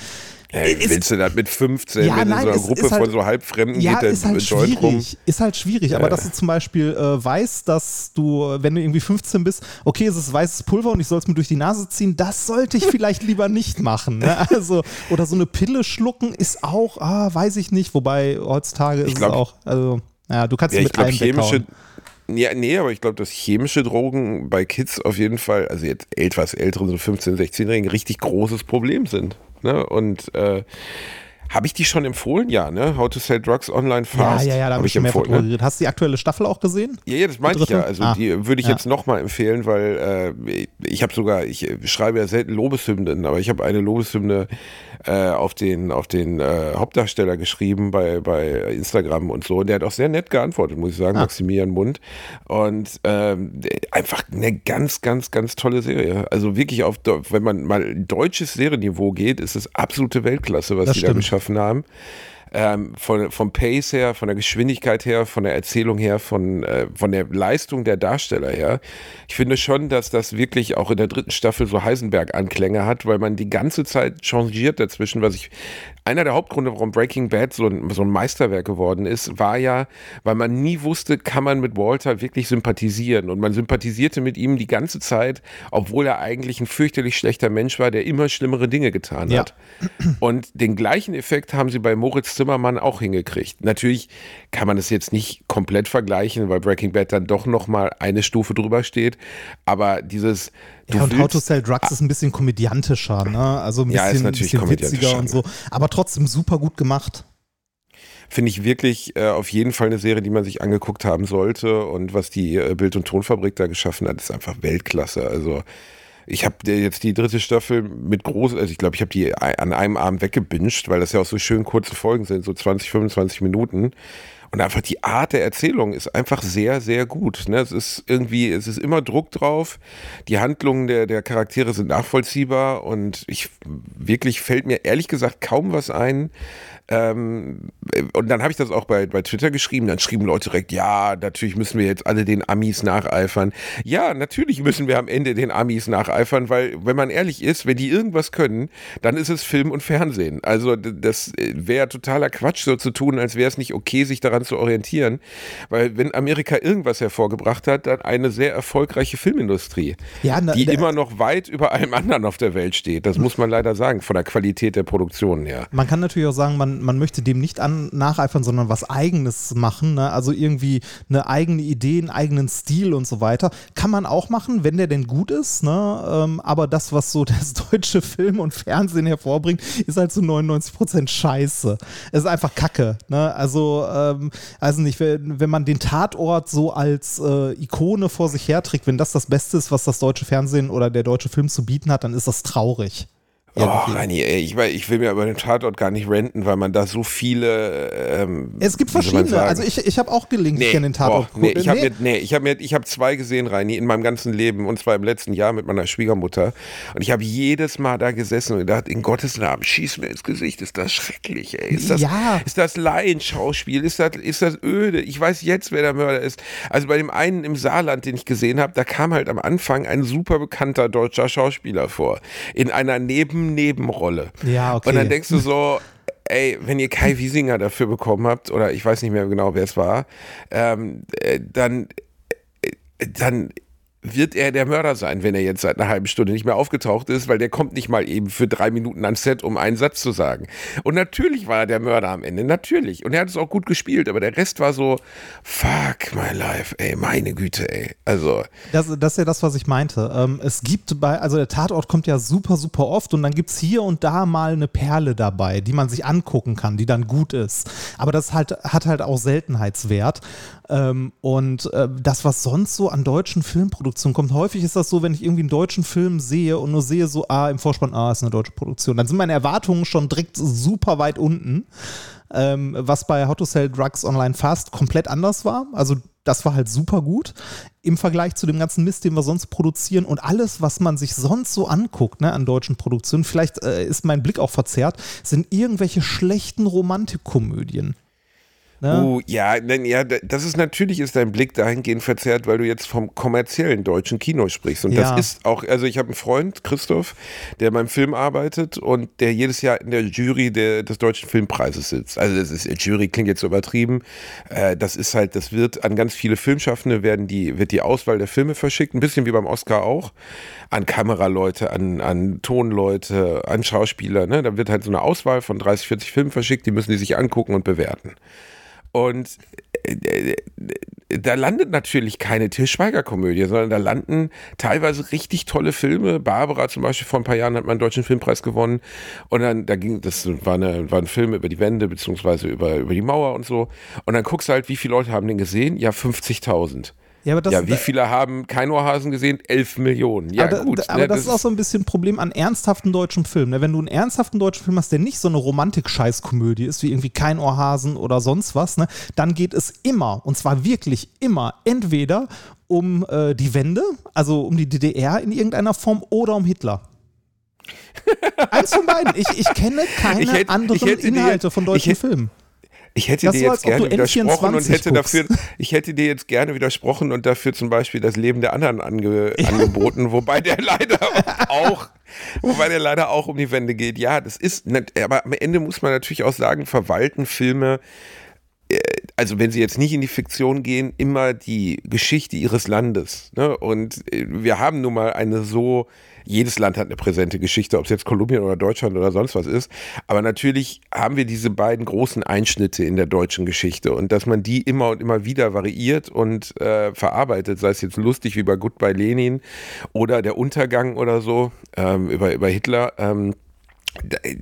Speaker 2: Hey, ist, willst du das mit 15, ja, wenn nein, in so einer Gruppe halt, von so Halbfremden
Speaker 1: ja,
Speaker 2: geht, der
Speaker 1: ist halt schwierig, rum? Ist halt schwierig, aber ja. dass du zum Beispiel äh, weißt, dass du, wenn du irgendwie 15 bist, okay, es ist weißes Pulver und ich soll es mir durch die Nase ziehen, das sollte ich vielleicht [laughs] lieber nicht machen. Ne? Also, oder so eine Pille schlucken ist auch, ah, weiß ich nicht, wobei heutzutage ist glaub, es auch, also, ja, du kannst ja, mit glaub, chemische,
Speaker 2: ja, nee, aber ich glaube, dass chemische Drogen bei Kids auf jeden Fall, also jetzt etwas älteren, so 15-, 16-Jährigen, richtig großes Problem sind. Ne? Und äh, habe ich die schon empfohlen? Ja, ne? How to Sell Drugs Online Fast.
Speaker 1: Ja, ja, ja, da habe ich schon empfohlen, mehr ne? Hast du die aktuelle Staffel auch gesehen?
Speaker 2: Ja, ja das meinte ich ja. Also ah, die würde ich ja. jetzt nochmal empfehlen, weil äh, ich habe sogar, ich schreibe ja selten Lobeshymnen, aber ich habe eine Lobeshymne äh, auf den, auf den äh, Hauptdarsteller geschrieben bei, bei Instagram und so. Und der hat auch sehr nett geantwortet, muss ich sagen, ah. Maximilian Mund. Und ähm, einfach eine ganz, ganz, ganz tolle Serie. Also wirklich auf, wenn man mal deutsches Serienniveau geht, ist es absolute Weltklasse, was das die stimmt. da geschaffen haben ähm, von, vom Pace her, von der Geschwindigkeit her, von der Erzählung her, von, äh, von der Leistung der Darsteller her. Ich finde schon, dass das wirklich auch in der dritten Staffel so Heisenberg-Anklänge hat, weil man die ganze Zeit changiert dazwischen, was ich einer der Hauptgründe, warum Breaking Bad so ein, so ein Meisterwerk geworden ist, war ja, weil man nie wusste, kann man mit Walter wirklich sympathisieren. Und man sympathisierte mit ihm die ganze Zeit, obwohl er eigentlich ein fürchterlich schlechter Mensch war, der immer schlimmere Dinge getan hat. Ja. Und den gleichen Effekt haben sie bei Moritz Zimmermann auch hingekriegt. Natürlich kann man es jetzt nicht komplett vergleichen, weil Breaking Bad dann doch noch mal eine Stufe drüber steht. Aber dieses
Speaker 1: ja, und How to Sell Drugs ist ein bisschen komödiantischer, ne? Also ein bisschen, ja, bisschen witziger und so. Aber trotzdem super gut gemacht.
Speaker 2: Finde ich wirklich äh, auf jeden Fall eine Serie, die man sich angeguckt haben sollte. Und was die äh, Bild- und Tonfabrik da geschaffen hat, ist einfach Weltklasse. Also ich habe jetzt die dritte Staffel mit groß, also ich glaube, ich habe die an einem Abend weggebinged, weil das ja auch so schön kurze Folgen sind, so 20, 25 Minuten. Und einfach die Art der Erzählung ist einfach sehr, sehr gut. Ne? Es ist irgendwie, es ist immer Druck drauf. Die Handlungen der, der Charaktere sind nachvollziehbar und ich wirklich fällt mir ehrlich gesagt kaum was ein, ähm, und dann habe ich das auch bei, bei Twitter geschrieben. Dann schrieben Leute direkt, ja, natürlich müssen wir jetzt alle den Amis nacheifern. Ja, natürlich müssen wir am Ende den Amis nacheifern, weil, wenn man ehrlich ist, wenn die irgendwas können, dann ist es Film und Fernsehen. Also, das wäre totaler Quatsch, so zu tun, als wäre es nicht okay, sich daran zu orientieren. Weil, wenn Amerika irgendwas hervorgebracht hat, dann eine sehr erfolgreiche Filmindustrie, ja, na, die immer noch weit über allem anderen auf der Welt steht. Das muss man leider sagen, von der Qualität der Produktion her.
Speaker 1: Man kann natürlich auch sagen, man man, möchte dem nicht an, nacheifern, sondern was Eigenes machen. Ne? Also irgendwie eine eigene Idee, einen eigenen Stil und so weiter. Kann man auch machen, wenn der denn gut ist. Ne? Ähm, aber das, was so [laughs] das deutsche Film und Fernsehen hervorbringt, ist halt zu so 99 Prozent Scheiße. Es ist einfach Kacke. Ne? Also, ähm, also nicht, wenn, man den Tatort so als äh, Ikone vor sich herträgt, wenn das das Beste ist, was das deutsche Fernsehen oder der deutsche Film zu bieten hat, dann ist das traurig.
Speaker 2: Oh, Rani, ey, ich, ich will mir über den Tatort gar nicht renten, weil man da so viele. Ähm,
Speaker 1: es gibt verschiedene. Also ich, ich habe auch gelegentlich
Speaker 2: nee,
Speaker 1: den Tatort.
Speaker 2: Boah, nee, ich habe nee. nee, ich hab mir, ich hab zwei gesehen, Reini, in meinem ganzen Leben und zwar im letzten Jahr mit meiner Schwiegermutter. Und ich habe jedes Mal da gesessen und gedacht, in Gottes Namen, schieß mir ins Gesicht, ist das schrecklich, ey. Ist das,
Speaker 1: ja.
Speaker 2: ist das Laienschauspiel? Ist das, ist das öde? Ich weiß jetzt, wer der Mörder ist. Also bei dem einen im Saarland, den ich gesehen habe, da kam halt am Anfang ein super bekannter deutscher Schauspieler vor. In einer Neben-Nebenrolle.
Speaker 1: Ja, okay.
Speaker 2: Und dann denkst du so, ey, wenn ihr Kai Wiesinger dafür bekommen habt, oder ich weiß nicht mehr genau, wer es war, ähm, äh, dann, äh, dann wird er der Mörder sein, wenn er jetzt seit einer halben Stunde nicht mehr aufgetaucht ist, weil der kommt nicht mal eben für drei Minuten ans Set, um einen Satz zu sagen. Und natürlich war er der Mörder am Ende, natürlich. Und er hat es auch gut gespielt, aber der Rest war so, fuck my life, ey, meine Güte, ey. Also.
Speaker 1: Das, das ist ja das, was ich meinte. Ähm, es gibt bei, also der Tatort kommt ja super, super oft und dann gibt es hier und da mal eine Perle dabei, die man sich angucken kann, die dann gut ist. Aber das halt, hat halt auch Seltenheitswert. Ähm, und äh, das, was sonst so an deutschen Filmproduktionen kommt, häufig ist das so, wenn ich irgendwie einen deutschen Film sehe und nur sehe so, ah, im Vorspann, ah, ist eine deutsche Produktion, dann sind meine Erwartungen schon direkt super weit unten. Ähm, was bei How to Sell Drugs Online Fast komplett anders war. Also das war halt super gut im Vergleich zu dem ganzen Mist, den wir sonst produzieren und alles, was man sich sonst so anguckt ne, an deutschen Produktionen. Vielleicht äh, ist mein Blick auch verzerrt, sind irgendwelche schlechten Romantikkomödien.
Speaker 2: Ne? Uh, ja, denn, ja, das ist natürlich ist dein Blick dahingehend verzerrt, weil du jetzt vom kommerziellen deutschen Kino sprichst. Und ja. das ist auch, also ich habe einen Freund, Christoph, der beim Film arbeitet und der jedes Jahr in der Jury der, des Deutschen Filmpreises sitzt. Also das ist, Jury klingt jetzt so übertrieben. Äh, das ist halt, das wird an ganz viele Filmschaffende werden die, wird die Auswahl der Filme verschickt, ein bisschen wie beim Oscar auch, an Kameraleute, an, an Tonleute, an Schauspieler. Ne? Da wird halt so eine Auswahl von 30, 40 Filmen verschickt, die müssen die sich angucken und bewerten. Und äh, äh, da landet natürlich keine Til Schweiger-Komödie, sondern da landen teilweise richtig tolle Filme. Barbara zum Beispiel vor ein paar Jahren hat man einen deutschen Filmpreis gewonnen. Und dann, da ging, das war, eine, war ein Film über die Wende, beziehungsweise über, über die Mauer und so. Und dann guckst du halt, wie viele Leute haben den gesehen? Ja, 50.000. Ja, aber das, ja, wie viele haben kein Ohrhasen gesehen? Elf Millionen. Ja,
Speaker 1: aber
Speaker 2: gut.
Speaker 1: Da, aber ne, das, das, ist auch so ein bisschen ein Problem an ernsthaften deutschen Filmen. Ne? Wenn du einen ernsthaften deutschen Film hast, der nicht so eine Romantik-Scheißkomödie ist, wie irgendwie kein Ohrhasen oder sonst was, ne? dann geht es immer, und zwar wirklich immer, entweder um äh, die Wende, also um die DDR in irgendeiner Form, oder um Hitler. [laughs] Eins von beiden. Ich, ich kenne keine hätte, anderen Inhalte von deutschen
Speaker 2: hätte,
Speaker 1: Filmen.
Speaker 2: Ich hätte das dir jetzt gerne widersprochen und hätte guckst. dafür, [laughs] ich hätte dir jetzt gerne widersprochen und dafür zum Beispiel das Leben der anderen ange, [laughs] angeboten, wobei der leider [laughs] auch, wobei der leider auch um die Wände geht. Ja, das ist, aber am Ende muss man natürlich auch sagen, verwalten Filme äh, also wenn sie jetzt nicht in die Fiktion gehen, immer die Geschichte ihres Landes. Ne? Und äh, wir haben nun mal eine so jedes Land hat eine präsente Geschichte, ob es jetzt Kolumbien oder Deutschland oder sonst was ist. Aber natürlich haben wir diese beiden großen Einschnitte in der deutschen Geschichte und dass man die immer und immer wieder variiert und äh, verarbeitet, sei es jetzt lustig wie bei Goodbye Lenin oder der Untergang oder so ähm, über, über Hitler. Ähm,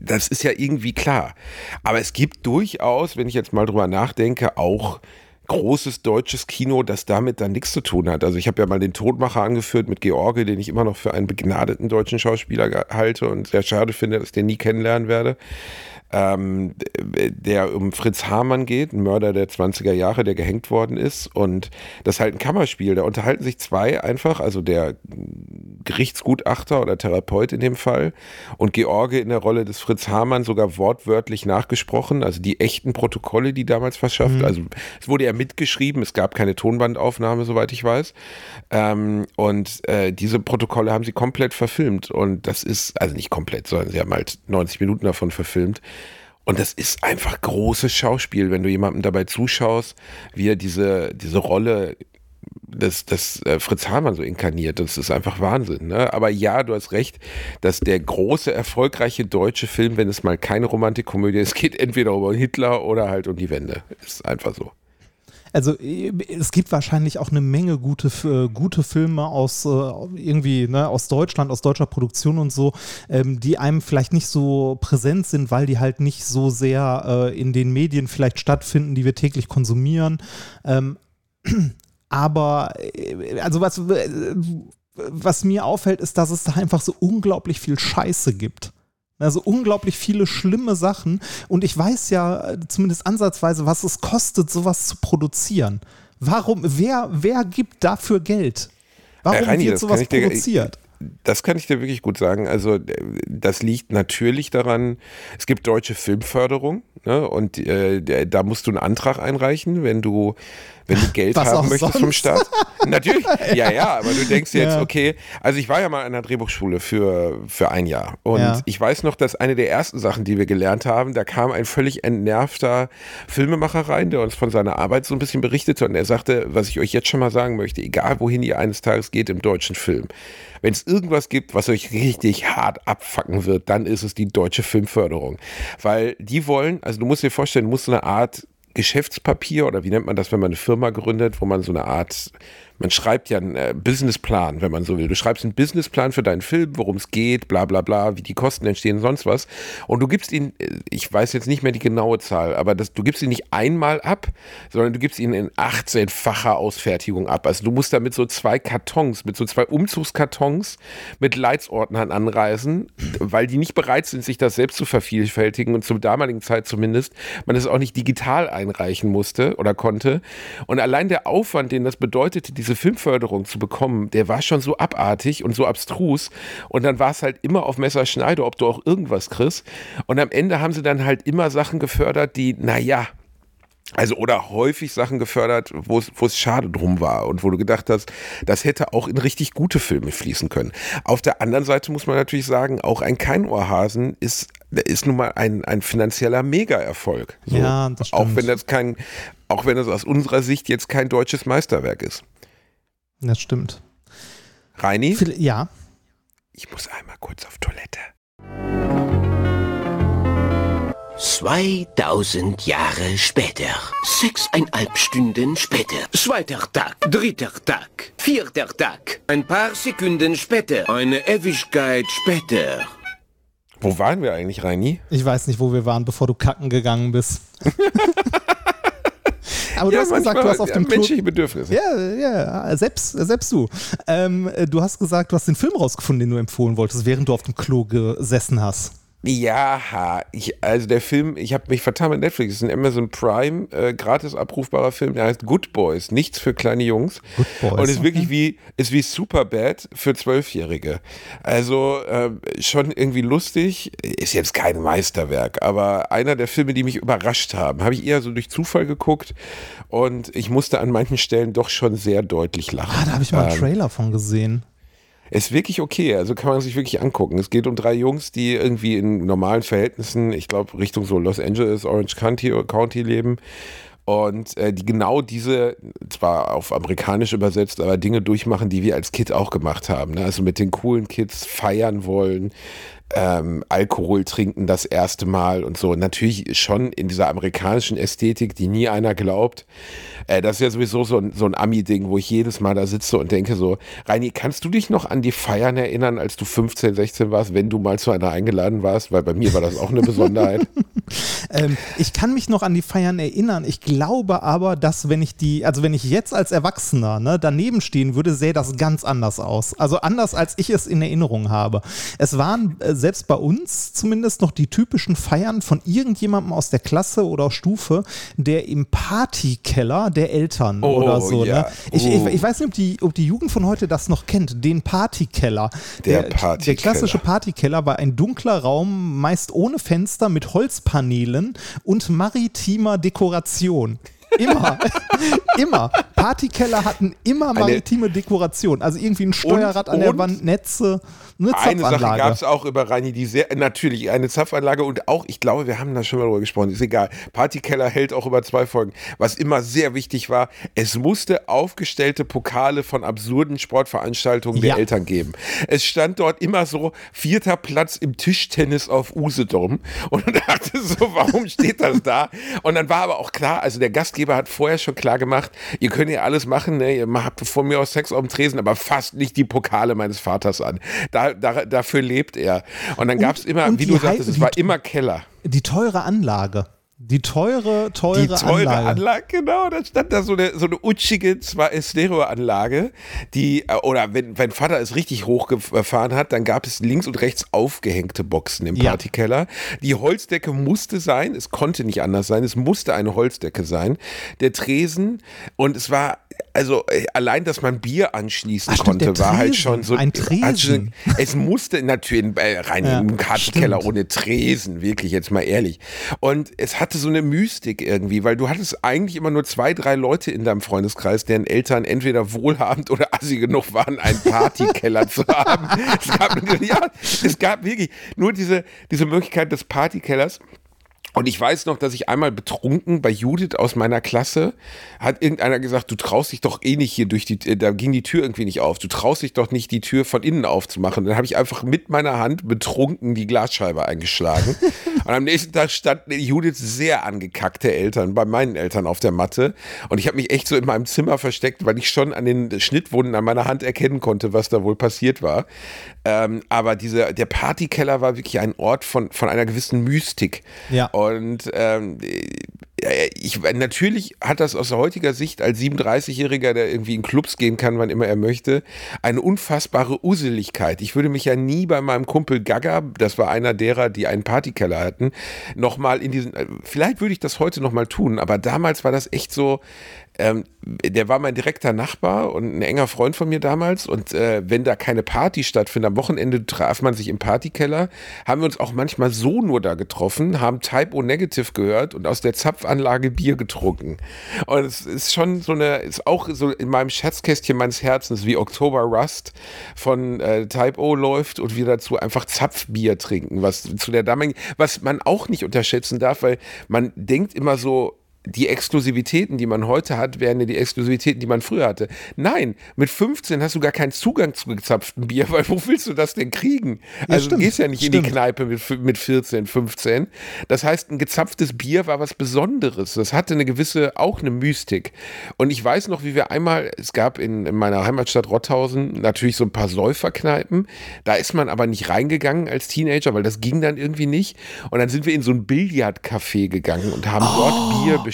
Speaker 2: das ist ja irgendwie klar. Aber es gibt durchaus, wenn ich jetzt mal drüber nachdenke, auch großes deutsches Kino, das damit dann nichts zu tun hat. Also ich habe ja mal den Todmacher angeführt mit George, den ich immer noch für einen begnadeten deutschen Schauspieler halte und sehr schade finde, dass ich den nie kennenlernen werde ähm, der um Fritz Hamann geht, ein Mörder der 20er Jahre, der gehängt worden ist. Und das ist halt ein Kammerspiel. Da unterhalten sich zwei einfach, also der Gerichtsgutachter oder Therapeut in dem Fall und George in der Rolle des Fritz Hamann sogar wortwörtlich nachgesprochen, also die echten Protokolle, die damals verschafft. Mhm. Also es wurde ja mitgeschrieben, es gab keine Tonbandaufnahme, soweit ich weiß. Ähm, und äh, diese Protokolle haben sie komplett verfilmt. Und das ist, also nicht komplett, sondern sie haben halt 90 Minuten davon verfilmt. Und das ist einfach großes Schauspiel, wenn du jemandem dabei zuschaust, wie er diese, diese Rolle des, des äh, Fritz Hamann so inkarniert. Das ist einfach Wahnsinn. Ne? Aber ja, du hast recht, dass der große, erfolgreiche deutsche Film, wenn es mal keine Romantikkomödie ist, [laughs] geht entweder um Hitler oder halt um die Wende. Ist einfach so.
Speaker 1: Also äh, es gibt wahrscheinlich auch eine Menge gute, äh, gute Filme aus äh, irgendwie ne, aus Deutschland, aus deutscher Produktion und so, ähm, die einem vielleicht nicht so präsent sind, weil die halt nicht so sehr äh, in den Medien vielleicht stattfinden, die wir täglich konsumieren. Ähm, [clears throat] aber also was, was mir auffällt, ist, dass es da einfach so unglaublich viel Scheiße gibt. Also unglaublich viele schlimme Sachen. Und ich weiß ja äh, zumindest ansatzweise, was es kostet, sowas zu produzieren. Warum, wer, wer gibt dafür Geld? Warum
Speaker 2: Äh, Reini,
Speaker 1: wird sowas
Speaker 2: dir-
Speaker 1: produziert?
Speaker 2: Das kann ich dir wirklich gut sagen. Also das liegt natürlich daran, es gibt deutsche Filmförderung ne? und äh, der- da musst du einen Antrag einreichen, wenn du, wenn du Geld [laughs]
Speaker 1: Was
Speaker 2: haben möchtest vom
Speaker 1: sonst.
Speaker 2: Staat. Natürlich, [laughs] ja, ja, aber du denkst jetzt,
Speaker 1: Ja.
Speaker 2: okay, also ich war ja mal an einer Drehbuchschule für, für ein Jahr und
Speaker 1: Ja.
Speaker 2: ich weiß noch, dass eine der ersten Sachen, die wir gelernt haben, da kam ein völlig entnervter Filmemacher rein, der uns von seiner Arbeit so ein bisschen berichtete und er sagte, was ich euch jetzt schon mal sagen möchte, egal wohin ihr eines Tages geht im deutschen Film, wenn es irgendwas gibt, was euch richtig hart abfacken wird, dann ist es die deutsche Filmförderung. Weil die wollen, also du musst dir vorstellen, du musst so eine Art Geschäftspapier oder wie nennt man das, wenn man eine Firma gründet, wo man so eine Art, man schreibt ja einen äh, Businessplan, wenn man so will. Du schreibst einen Businessplan für deinen Film, worum es geht, bla bla bla, wie die Kosten entstehen, sonst was. Und du gibst ihn, äh, ich weiß jetzt nicht mehr die genaue Zahl, aber das, du gibst ihn nicht einmal ab, sondern du gibst ihn in 18-facher Ausfertigung ab. Also du musst damit so zwei Kartons, mit so zwei Umzugskartons mit Leitsordnern anreisen, weil die nicht bereit sind, sich das selbst zu vervielfältigen und zur damaligen Zeit zumindest man es auch nicht digital einreichen musste oder konnte. Und allein der Aufwand, den das bedeutete, diese Filmförderung zu bekommen, der war schon so abartig und so abstrus. Und dann war es halt immer auf Messerschneide, ob du auch irgendwas kriegst. Und am Ende haben sie dann halt immer Sachen gefördert, die, naja, also oder häufig Sachen gefördert, wo es schade drum war und wo du gedacht hast, das hätte auch in richtig gute Filme fließen können. Auf der anderen Seite muss man natürlich sagen, auch ein Keinohrhasen ist ist nun mal ein, ein finanzieller Mega-Erfolg. So.
Speaker 1: Ja, das
Speaker 2: Auch
Speaker 1: stimmt.
Speaker 2: wenn das kein, auch wenn das aus unserer Sicht jetzt kein deutsches Meisterwerk ist.
Speaker 1: Das stimmt.
Speaker 2: Reini,
Speaker 1: Viel- Ja,
Speaker 2: ich muss einmal kurz auf Toilette.
Speaker 7: 2000 Jahre später. Sechseinhalb Stunden später. Zweiter Tag, dritter Tag, vierter Tag. Ein paar Sekunden später. Eine Ewigkeit später.
Speaker 2: Wo waren wir eigentlich, Reini?
Speaker 1: ich weiß nicht, wo wir waren, bevor du kacken gegangen bist. [laughs] Aber du hast gesagt, du hast auf
Speaker 2: ja,
Speaker 1: dem Klo
Speaker 2: menschliche Bedürfnisse.
Speaker 1: Ja, ja, selbst, selbst du. Ähm, du hast gesagt, du hast den Film rausgefunden, den du empfohlen wolltest, während du auf dem Klo gesessen hast.
Speaker 2: Ja, ich, also der Film, ich habe mich vertan mit Netflix, es ist ein Amazon Prime, äh, gratis abrufbarer Film, der heißt Good Boys, nichts für kleine Jungs.
Speaker 1: Good Boys,
Speaker 2: Und ist wirklich
Speaker 1: okay.
Speaker 2: wie, ist wie Superbad für Zwölfjährige. Also äh, schon irgendwie lustig, ist jetzt kein Meisterwerk, aber einer der Filme, die mich überrascht haben, habe ich eher so durch Zufall geguckt und ich musste an manchen Stellen doch schon sehr deutlich lachen.
Speaker 1: Ah, da habe ich mal einen
Speaker 2: Ähm,
Speaker 1: Trailer von gesehen.
Speaker 2: Ist wirklich okay, also kann man sich wirklich angucken. Es geht um drei Jungs, die irgendwie in normalen Verhältnissen, ich glaube Richtung so Los Angeles, Orange County, County leben und äh, die genau diese, zwar auf amerikanisch übersetzt, aber Dinge durchmachen, die wir als Kid auch gemacht haben. Ne? Also mit den coolen Kids feiern wollen, ähm, Alkohol trinken das erste Mal und so. Natürlich schon in dieser amerikanischen Ästhetik, die nie einer glaubt. Äh, das ist ja sowieso so ein, so ein Ami-Ding, wo ich jedes Mal da sitze und denke so, Reini, kannst du dich noch an die Feiern erinnern, als du 15, 16 warst, wenn du mal zu einer eingeladen warst? Weil bei mir war das auch eine Besonderheit. [laughs]
Speaker 1: Ähm, ich kann mich noch an die Feiern erinnern. Ich glaube aber, dass wenn ich die, also wenn ich jetzt als Erwachsener ne, daneben stehen würde, sähe das ganz anders aus. Also anders, als ich es in Erinnerung habe. Es waren äh, selbst bei uns zumindest noch die typischen Feiern von irgendjemandem aus der Klasse oder Stufe, der im Partykeller der Eltern
Speaker 2: Oh,
Speaker 1: oder so.
Speaker 2: ja.
Speaker 1: Ne? Ich,
Speaker 2: Oh.
Speaker 1: ich, ich weiß nicht, ob die, ob die Jugend von heute das noch kennt, den Partykeller.
Speaker 2: Der
Speaker 1: der
Speaker 2: Partykeller.
Speaker 1: klassische Partykeller war ein dunkler Raum, meist ohne Fenster, mit Holzpanelen und maritimer Dekoration. Immer, [laughs] immer. Partykeller hatten immer maritime Dekoration. Also irgendwie ein Steuerrad an der
Speaker 2: und?
Speaker 1: Wand, Netze, eine
Speaker 2: Eine Sache gab es auch über Reini, die sehr, natürlich eine Zapfanlage und auch, ich glaube, wir haben da schon mal drüber gesprochen, ist egal. Partykeller hält auch über zwei Folgen. Was immer sehr wichtig war, es musste aufgestellte Pokale von absurden Sportveranstaltungen der
Speaker 1: Ja.
Speaker 2: Eltern geben. Es stand dort immer so vierter Platz im Tischtennis auf Usedom und man dachte so, warum steht das da? Und dann war aber auch klar, also der Gastgeber hat vorher schon klar gemacht, ihr könnt ja alles machen, ne? ihr habt von mir aus Sex auf dem Tresen, aber fasst nicht die Pokale meines Vaters an. Da, da, dafür lebt er. Und dann gab es immer, wie du sagtest, es war immer Keller.
Speaker 1: Die teure Anlage. Die teure, teure,
Speaker 2: die teure
Speaker 1: Anlage.
Speaker 2: Anlage. genau. Da stand da so eine, so eine utschige zwei- Stereoanlage, die, äh, oder wenn, wenn Vater es richtig hochgefahren hat, dann gab es links und rechts aufgehängte Boxen im
Speaker 1: Ja.
Speaker 2: Partykeller. Die Holzdecke musste sein, es konnte nicht anders sein, es musste eine Holzdecke sein. Der Tresen und es war, also äh, allein, dass man Bier anschließen
Speaker 1: Ach, stimmt,
Speaker 2: konnte,
Speaker 1: der
Speaker 2: war halt
Speaker 1: Tresen.
Speaker 2: schon so
Speaker 1: Ein Tresen.
Speaker 2: Es musste natürlich äh, rein
Speaker 1: Ja,
Speaker 2: im Partykeller
Speaker 1: stimmt.
Speaker 2: ohne Tresen, wirklich jetzt mal ehrlich. Und es hatte so eine Mystik irgendwie, weil du hattest eigentlich immer nur zwei, drei Leute in deinem Freundeskreis, deren Eltern entweder wohlhabend oder assi genug waren, einen Partykeller zu haben. [laughs] Es gab, ja, es gab wirklich nur diese, diese Möglichkeit des Partykellers. Und ich weiß noch, dass ich einmal betrunken bei Judith aus meiner Klasse hat irgendeiner gesagt, du traust dich doch eh nicht hier durch die, da ging die Tür irgendwie nicht auf. Du traust dich doch nicht, die Tür von innen aufzumachen. Dann habe ich einfach mit meiner Hand betrunken die Glasscheibe eingeschlagen. [laughs] Und am nächsten Tag standen Judiths sehr angekackte Eltern bei meinen Eltern auf der Matte. Und ich habe mich echt so in meinem Zimmer versteckt, weil ich schon an den Schnittwunden an meiner Hand erkennen konnte, was da wohl passiert war. Ähm, aber diese, der Partykeller war wirklich ein Ort von, von einer gewissen Mystik.
Speaker 1: Ja.
Speaker 2: Und ähm, äh, ich, natürlich hat das aus heutiger Sicht als 37-Jähriger, der irgendwie in Clubs gehen kann, wann immer er möchte, eine unfassbare Useligkeit. Ich würde mich ja nie bei meinem Kumpel Gaga, das war einer derer, die einen Partykeller hatten, nochmal in diesen, äh, vielleicht würde ich das heute nochmal tun, aber damals war das echt so, ähm, der war mein direkter Nachbar und ein enger Freund von mir damals. Und äh, wenn da keine Party stattfindet, am Wochenende traf man sich im Partykeller, haben wir uns auch manchmal so nur da getroffen, haben Type O Negative gehört und aus der Zapfanlage Bier getrunken. Und es ist schon so eine, ist auch so in meinem Schatzkästchen meines Herzens, wie Oktober Rust von äh, Type O läuft und wir dazu einfach Zapfbier trinken, was zu der damaligen, was man auch nicht unterschätzen darf, weil man denkt immer so, die Exklusivitäten, die man heute hat, wären ja die Exklusivitäten, die man früher hatte. Nein, mit 15 hast du gar keinen Zugang zu gezapftem Bier, [laughs] weil wo willst du das denn kriegen? Also
Speaker 1: stimmt,
Speaker 2: du gehst ja nicht in die
Speaker 1: stimmt.
Speaker 2: Kneipe mit, mit 14, 15. Das heißt, ein gezapftes Bier war was Besonderes. Das hatte eine gewisse, auch eine Mystik. Und ich weiß noch, wie wir einmal, es gab in, in meiner Heimatstadt Rotthausen natürlich so ein paar Säuferkneipen. Da ist man aber nicht reingegangen als Teenager, weil das ging dann irgendwie nicht. Und dann sind wir in so ein Billardcafé gegangen und haben dort Bier bestellt.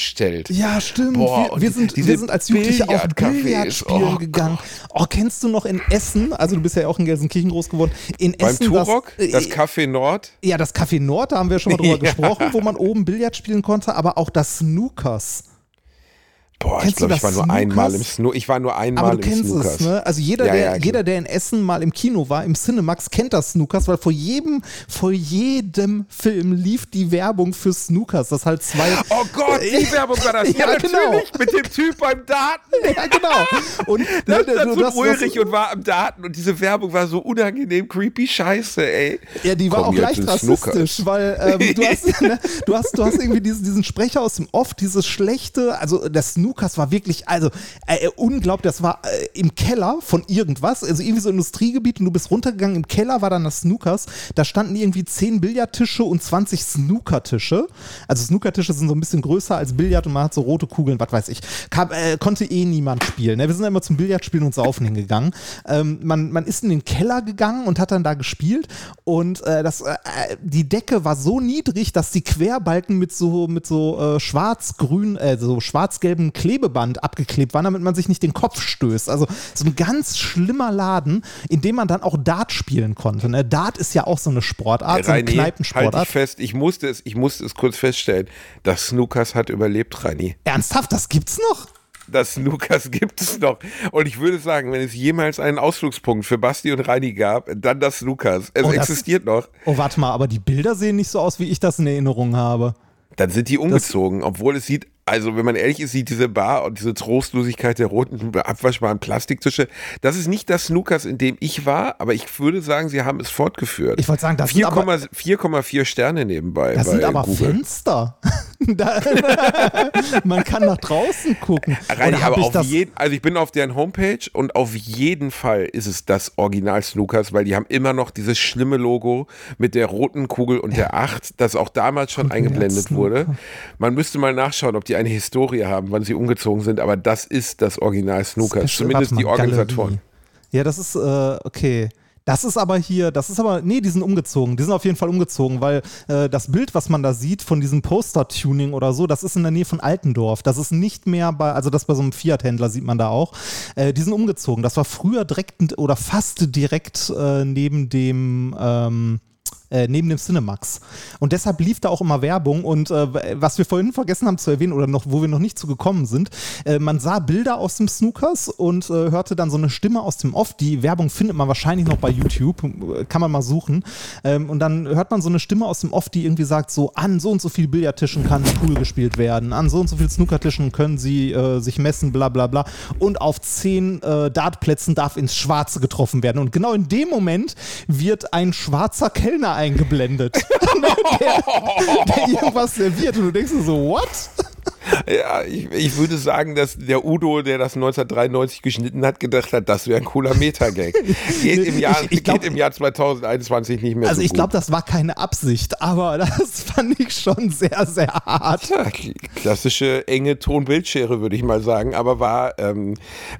Speaker 1: Ja, stimmt.
Speaker 2: Boah,
Speaker 1: wir, wir, sind, wir sind als Jugendliche auch
Speaker 2: Billardcafés,
Speaker 1: Billard spielen
Speaker 2: oh
Speaker 1: gegangen. Oh, kennst du noch in Essen, also du bist ja auch in Gelsenkirchen groß geworden, in
Speaker 2: Beim
Speaker 1: Essen
Speaker 2: Turok,
Speaker 1: das,
Speaker 2: das
Speaker 1: äh,
Speaker 2: Café Nord.
Speaker 1: ja, das Café Nord, da haben wir schon mal drüber
Speaker 2: Ja. [laughs]
Speaker 1: gesprochen, wo man oben Billard spielen konnte, aber auch das Snookers.
Speaker 2: Boah,
Speaker 1: Kennst
Speaker 2: ich glaube, ich war
Speaker 1: das
Speaker 2: nur einmal im
Speaker 1: Snookers?
Speaker 2: Snoo ich war nur einmal
Speaker 1: Aber du
Speaker 2: im
Speaker 1: kennst
Speaker 2: Snookers.
Speaker 1: es, ne? Also jeder,
Speaker 2: Ja,
Speaker 1: der,
Speaker 2: ja,
Speaker 1: jeder, der in Essen mal im Kino war, im Cinemax, kennt das Snookers, weil vor jedem, vor jedem Film lief die Werbung für Snookers. Das halt zwei.
Speaker 2: Oh Gott, die [laughs] Werbung war das. Ja,
Speaker 1: Ja, genau.
Speaker 2: mit dem Typ beim Daten. [laughs]
Speaker 1: ja, genau. Und
Speaker 2: Da
Speaker 1: ne, hast- du
Speaker 2: Ulrich
Speaker 1: hast-
Speaker 2: und war am Daten und diese Werbung war so unangenehm, creepy Scheiße, ey.
Speaker 1: Ja, die war
Speaker 2: Komm
Speaker 1: auch leicht rassistisch,
Speaker 2: Snookers.
Speaker 1: weil ähm, du, [laughs] hast, ne, du, hast, du hast irgendwie diesen, diesen Sprecher aus dem Off, dieses schlechte, also der Snookers war wirklich, also äh, unglaublich, das war äh, im Keller von irgendwas, also irgendwie so Industriegebiet und du bist runtergegangen, im Keller war dann das Snookers, da standen irgendwie 10 Billardtische und 20 Snookertische, also Snookertische sind so ein bisschen größer als Billard und man hat so rote Kugeln, was weiß ich, Kam, äh, konnte eh niemand spielen, ne? wir sind immer zum Billardspielen und Saufen hingegangen, ähm, man, man ist in den Keller gegangen und hat dann da gespielt und äh, das, äh, die Decke war so niedrig, dass die Querbalken mit so, mit so äh, schwarz-grün, äh, so schwarz-gelbem Klebeband abgeklebt waren, damit man sich nicht den Kopf stößt. Also so ein ganz schlimmer Laden, in dem man dann auch Dart spielen konnte. Ne? Dart ist ja auch so eine Sportart, so eine
Speaker 2: Reini, halt
Speaker 1: Kneipensportart.
Speaker 2: dich fest, ich musste es, ich musste es kurz feststellen. Das Snookers hat überlebt, Reini.
Speaker 1: Ernsthaft, das gibt's noch?
Speaker 2: Das Snookers gibt es noch. Und ich würde sagen, wenn es jemals einen Ausflugspunkt für Basti und Reini gab, dann das Snookers. Es
Speaker 1: Oh, das-
Speaker 2: existiert noch.
Speaker 1: Oh, warte mal, aber die Bilder sehen nicht so aus, wie ich das in Erinnerung habe.
Speaker 2: Dann sind die umgezogen, obwohl es sieht, also wenn man ehrlich ist, sieht diese Bar und diese Trostlosigkeit der roten abwaschbaren Plastiktische, das ist nicht das Snookers, in dem ich war, aber ich würde sagen, sie haben es fortgeführt.
Speaker 1: Ich wollte sagen, das sind aber-
Speaker 2: 4,4 4,4 Sterne nebenbei.
Speaker 1: Das sind aber
Speaker 2: Google.
Speaker 1: Fenster. [laughs] man kann nach draußen gucken.
Speaker 2: Reini, aber
Speaker 1: ich
Speaker 2: auf jeden, also ich bin auf deren Homepage und auf jeden Fall ist es das Original Snookers, weil die haben immer noch dieses schlimme Logo mit der roten Kugel und der Acht, das auch damals schon eingeblendet wurde. Man müsste mal nachschauen, ob die eine Historie haben, wann sie umgezogen sind, aber das ist das Original Snookers, zumindest die Organisatoren.
Speaker 1: Galerie. Ja, das ist, äh, okay. Das ist aber hier, das ist aber, nee, die sind umgezogen. Die sind auf jeden Fall umgezogen, weil äh, das Bild, was man da sieht von diesem Poster-Tuning oder so, das ist in der Nähe von Altendorf. Das ist nicht mehr bei, also das bei so einem Fiat-Händler sieht man da auch. Äh, die sind umgezogen. Das war früher direkt oder fast direkt äh, neben dem, ähm, äh, neben dem Cinemax. Und deshalb lief da auch immer Werbung. Und äh, was wir vorhin vergessen haben zu erwähnen oder noch, wo wir noch nicht zu gekommen sind, äh, man sah Bilder aus dem Snookers und äh, hörte dann so eine Stimme aus dem Off. Die Werbung findet man wahrscheinlich noch bei YouTube, äh, kann man mal suchen. Ähm, und dann hört man so eine Stimme aus dem Off, die irgendwie sagt: so an so und so viel Billardtischen kann Pool gespielt werden, an so und so viel Snookertischen können sie sich messen, bla bla bla. Und auf zehn Dartplätzen darf ins Schwarze getroffen werden. Und genau in dem Moment wird ein schwarzer Kellner eingeblendet, [laughs] der, der irgendwas serviert und du denkst so, what?
Speaker 2: Ja, ich, ich würde sagen, dass der Udo, der das 1993 geschnitten hat, gedacht hat, das wäre ein cooler Metagag. [laughs] Geht im Jahr,
Speaker 1: Ich- ich glaub-
Speaker 2: geht im Jahr 2021 nicht mehr
Speaker 1: Also
Speaker 2: so
Speaker 1: ich glaube, das war keine Absicht, aber [laughs] das fand ich schon sehr, sehr hart.
Speaker 2: Ja, klassische enge Tonbildschere, würde ich mal sagen, aber war, ähm,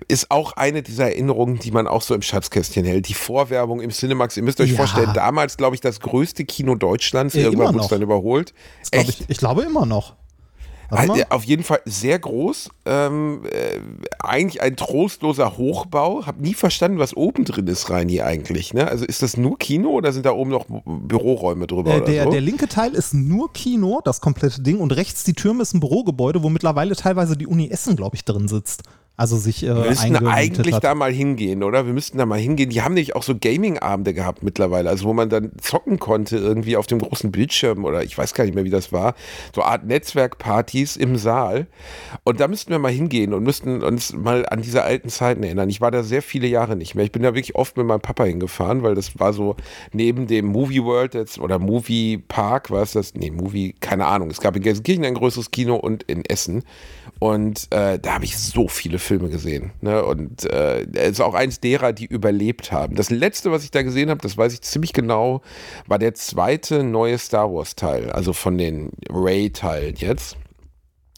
Speaker 2: ist auch eine dieser Erinnerungen, die man auch so im Schatzkästchen hält. Die Vorwerbung im Cinemax, ihr müsst euch
Speaker 1: Ja.
Speaker 2: vorstellen, damals, glaube ich, das größte Kino Deutschlands,
Speaker 1: Ja,
Speaker 2: irgendwann wurde es dann überholt.
Speaker 1: Glaub ich, ich glaube immer noch. Warte mal.
Speaker 2: Auf jeden Fall sehr groß. Ähm, äh, eigentlich ein trostloser Hochbau. Hab nie verstanden, was oben drin ist, Reini, eigentlich. Ne? Also ist das nur Kino oder sind da oben noch Büroräume drüber
Speaker 1: Äh,
Speaker 2: oder
Speaker 1: der,
Speaker 2: so?
Speaker 1: der linke Teil ist nur Kino, das komplette Ding, und rechts die Türme ist ein Bürogebäude, wo mittlerweile teilweise die Uni Essen, glaube ich, drin sitzt. Also sich äh,
Speaker 2: wir müssten eigentlich
Speaker 1: hat.
Speaker 2: da mal hingehen, oder? Wir müssten da mal hingehen. Die haben nämlich auch so Gaming-Abende gehabt mittlerweile, also wo man dann zocken konnte irgendwie auf dem großen Bildschirm oder ich weiß gar nicht mehr, wie das war. So Art Netzwerkpartys im Saal. Und da müssten wir mal hingehen und müssten uns mal an diese alten Zeiten erinnern. Ich war da sehr viele Jahre nicht mehr. Ich bin da wirklich oft mit meinem Papa hingefahren, weil das war so neben dem Movie World jetzt, oder Movie Park, war es das? Nee, Movie, keine Ahnung. Es gab in Gelsenkirchen ein größeres Kino und in Essen. Und äh, da habe ich so viele Filme gesehen. Ne? Und äh, ist auch eins derer, die überlebt haben. Das letzte, was ich da gesehen habe, das weiß ich ziemlich genau, war der zweite neue Star Wars Teil, also von den Ray-Teilen jetzt.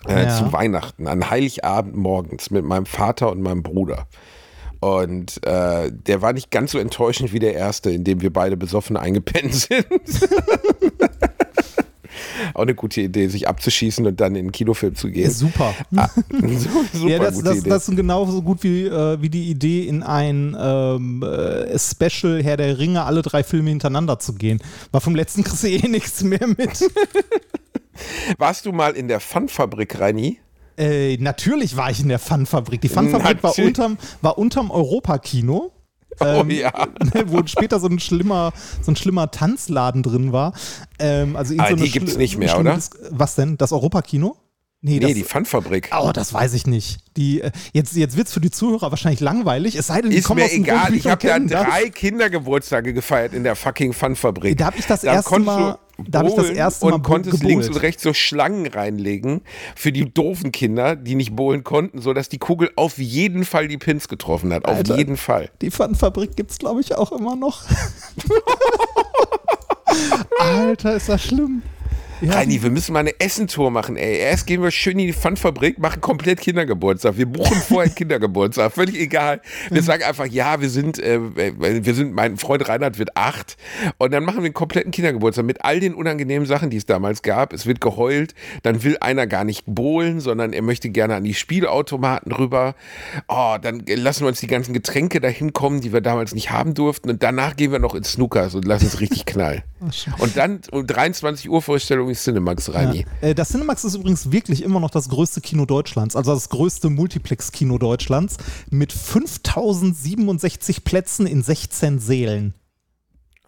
Speaker 2: Äh,
Speaker 1: Ja.
Speaker 2: Zu Weihnachten, an Heiligabend morgens mit meinem Vater und meinem Bruder. Und äh, der war nicht ganz so enttäuschend wie der erste, in dem wir beide besoffen eingepennt [laughs] sind. Auch eine gute Idee, sich abzuschießen und dann in den Kinofilm zu gehen.
Speaker 1: Super.
Speaker 2: Ah, [laughs] super [laughs]
Speaker 1: ja, das, das, das ist genauso gut wie, äh, wie die Idee, in ein ähm, äh, Special Herr der Ringe alle drei Filme hintereinander zu gehen. War vom letzten kriegst du eh [laughs] nichts mehr mit.
Speaker 2: Warst du mal in der Fun-Fabrik, Reini?
Speaker 1: Äh, natürlich war ich in der Fun-Fabrik. Die Fun-Fabrik war unterm, war unterm Europakino.
Speaker 2: Oh
Speaker 1: Ähm,
Speaker 2: ja. [laughs]
Speaker 1: wo später so ein schlimmer, so ein schlimmer Tanzladen drin war. Ähm, also
Speaker 2: Aber
Speaker 1: so
Speaker 2: die gibt's
Speaker 1: schli-
Speaker 2: nicht mehr, oder?
Speaker 1: Dis- Was denn? Das Europakino? Nee,
Speaker 2: Nee,
Speaker 1: das,
Speaker 2: die Fun-Fabrik.
Speaker 1: Oh, das weiß ich nicht. Die, äh, jetzt jetzt wird es für die Zuhörer wahrscheinlich langweilig, es sei denn, die
Speaker 2: Ist
Speaker 1: kommen
Speaker 2: mir
Speaker 1: aus dem
Speaker 2: egal, ich habe da drei Kindergeburtstage gefeiert in der fucking Fun-Fabrik.
Speaker 1: Da hab ich das
Speaker 2: Da
Speaker 1: erste Mal- da hab ich das erste Mal
Speaker 2: und konntest
Speaker 1: gebohlt.
Speaker 2: links und rechts so Schlangen reinlegen für die doofen Kinder, die nicht bowlen konnten, sodass die Kugel auf jeden Fall die Pins getroffen hat. Auf
Speaker 1: Alter.
Speaker 2: jeden Fall.
Speaker 1: Die Fun-Fabrik gibt es, glaube ich, auch immer noch. [laughs] Alter, ist das schlimm. Ja,
Speaker 2: Reini, wir müssen mal eine Essentour machen, ey. Erst gehen wir schön in die Fun-Fabrik, machen komplett Kindergeburtstag. Wir buchen [laughs] vorher Kindergeburtstag, völlig egal. Wir sagen einfach, ja, wir sind, äh, wir sind, mein Freund Reinhard wird acht. Und dann machen wir einen kompletten Kindergeburtstag mit all den unangenehmen Sachen, die es damals gab. Es wird geheult, dann will einer gar nicht bohlen, sondern er möchte gerne an die Spielautomaten rüber. Oh, dann lassen wir uns die ganzen Getränke dahin kommen, die wir damals nicht haben durften. Und danach gehen wir noch ins Snookers und lassen es richtig [laughs] knallen. Und dann um 23 Uhr Vorstellung ist Cinemax, Reini.
Speaker 1: Ja. Äh, Das Cinemax ist übrigens wirklich immer noch das größte Kino Deutschlands, also das größte Multiplex-Kino Deutschlands mit 5067 Plätzen in 16 Sälen.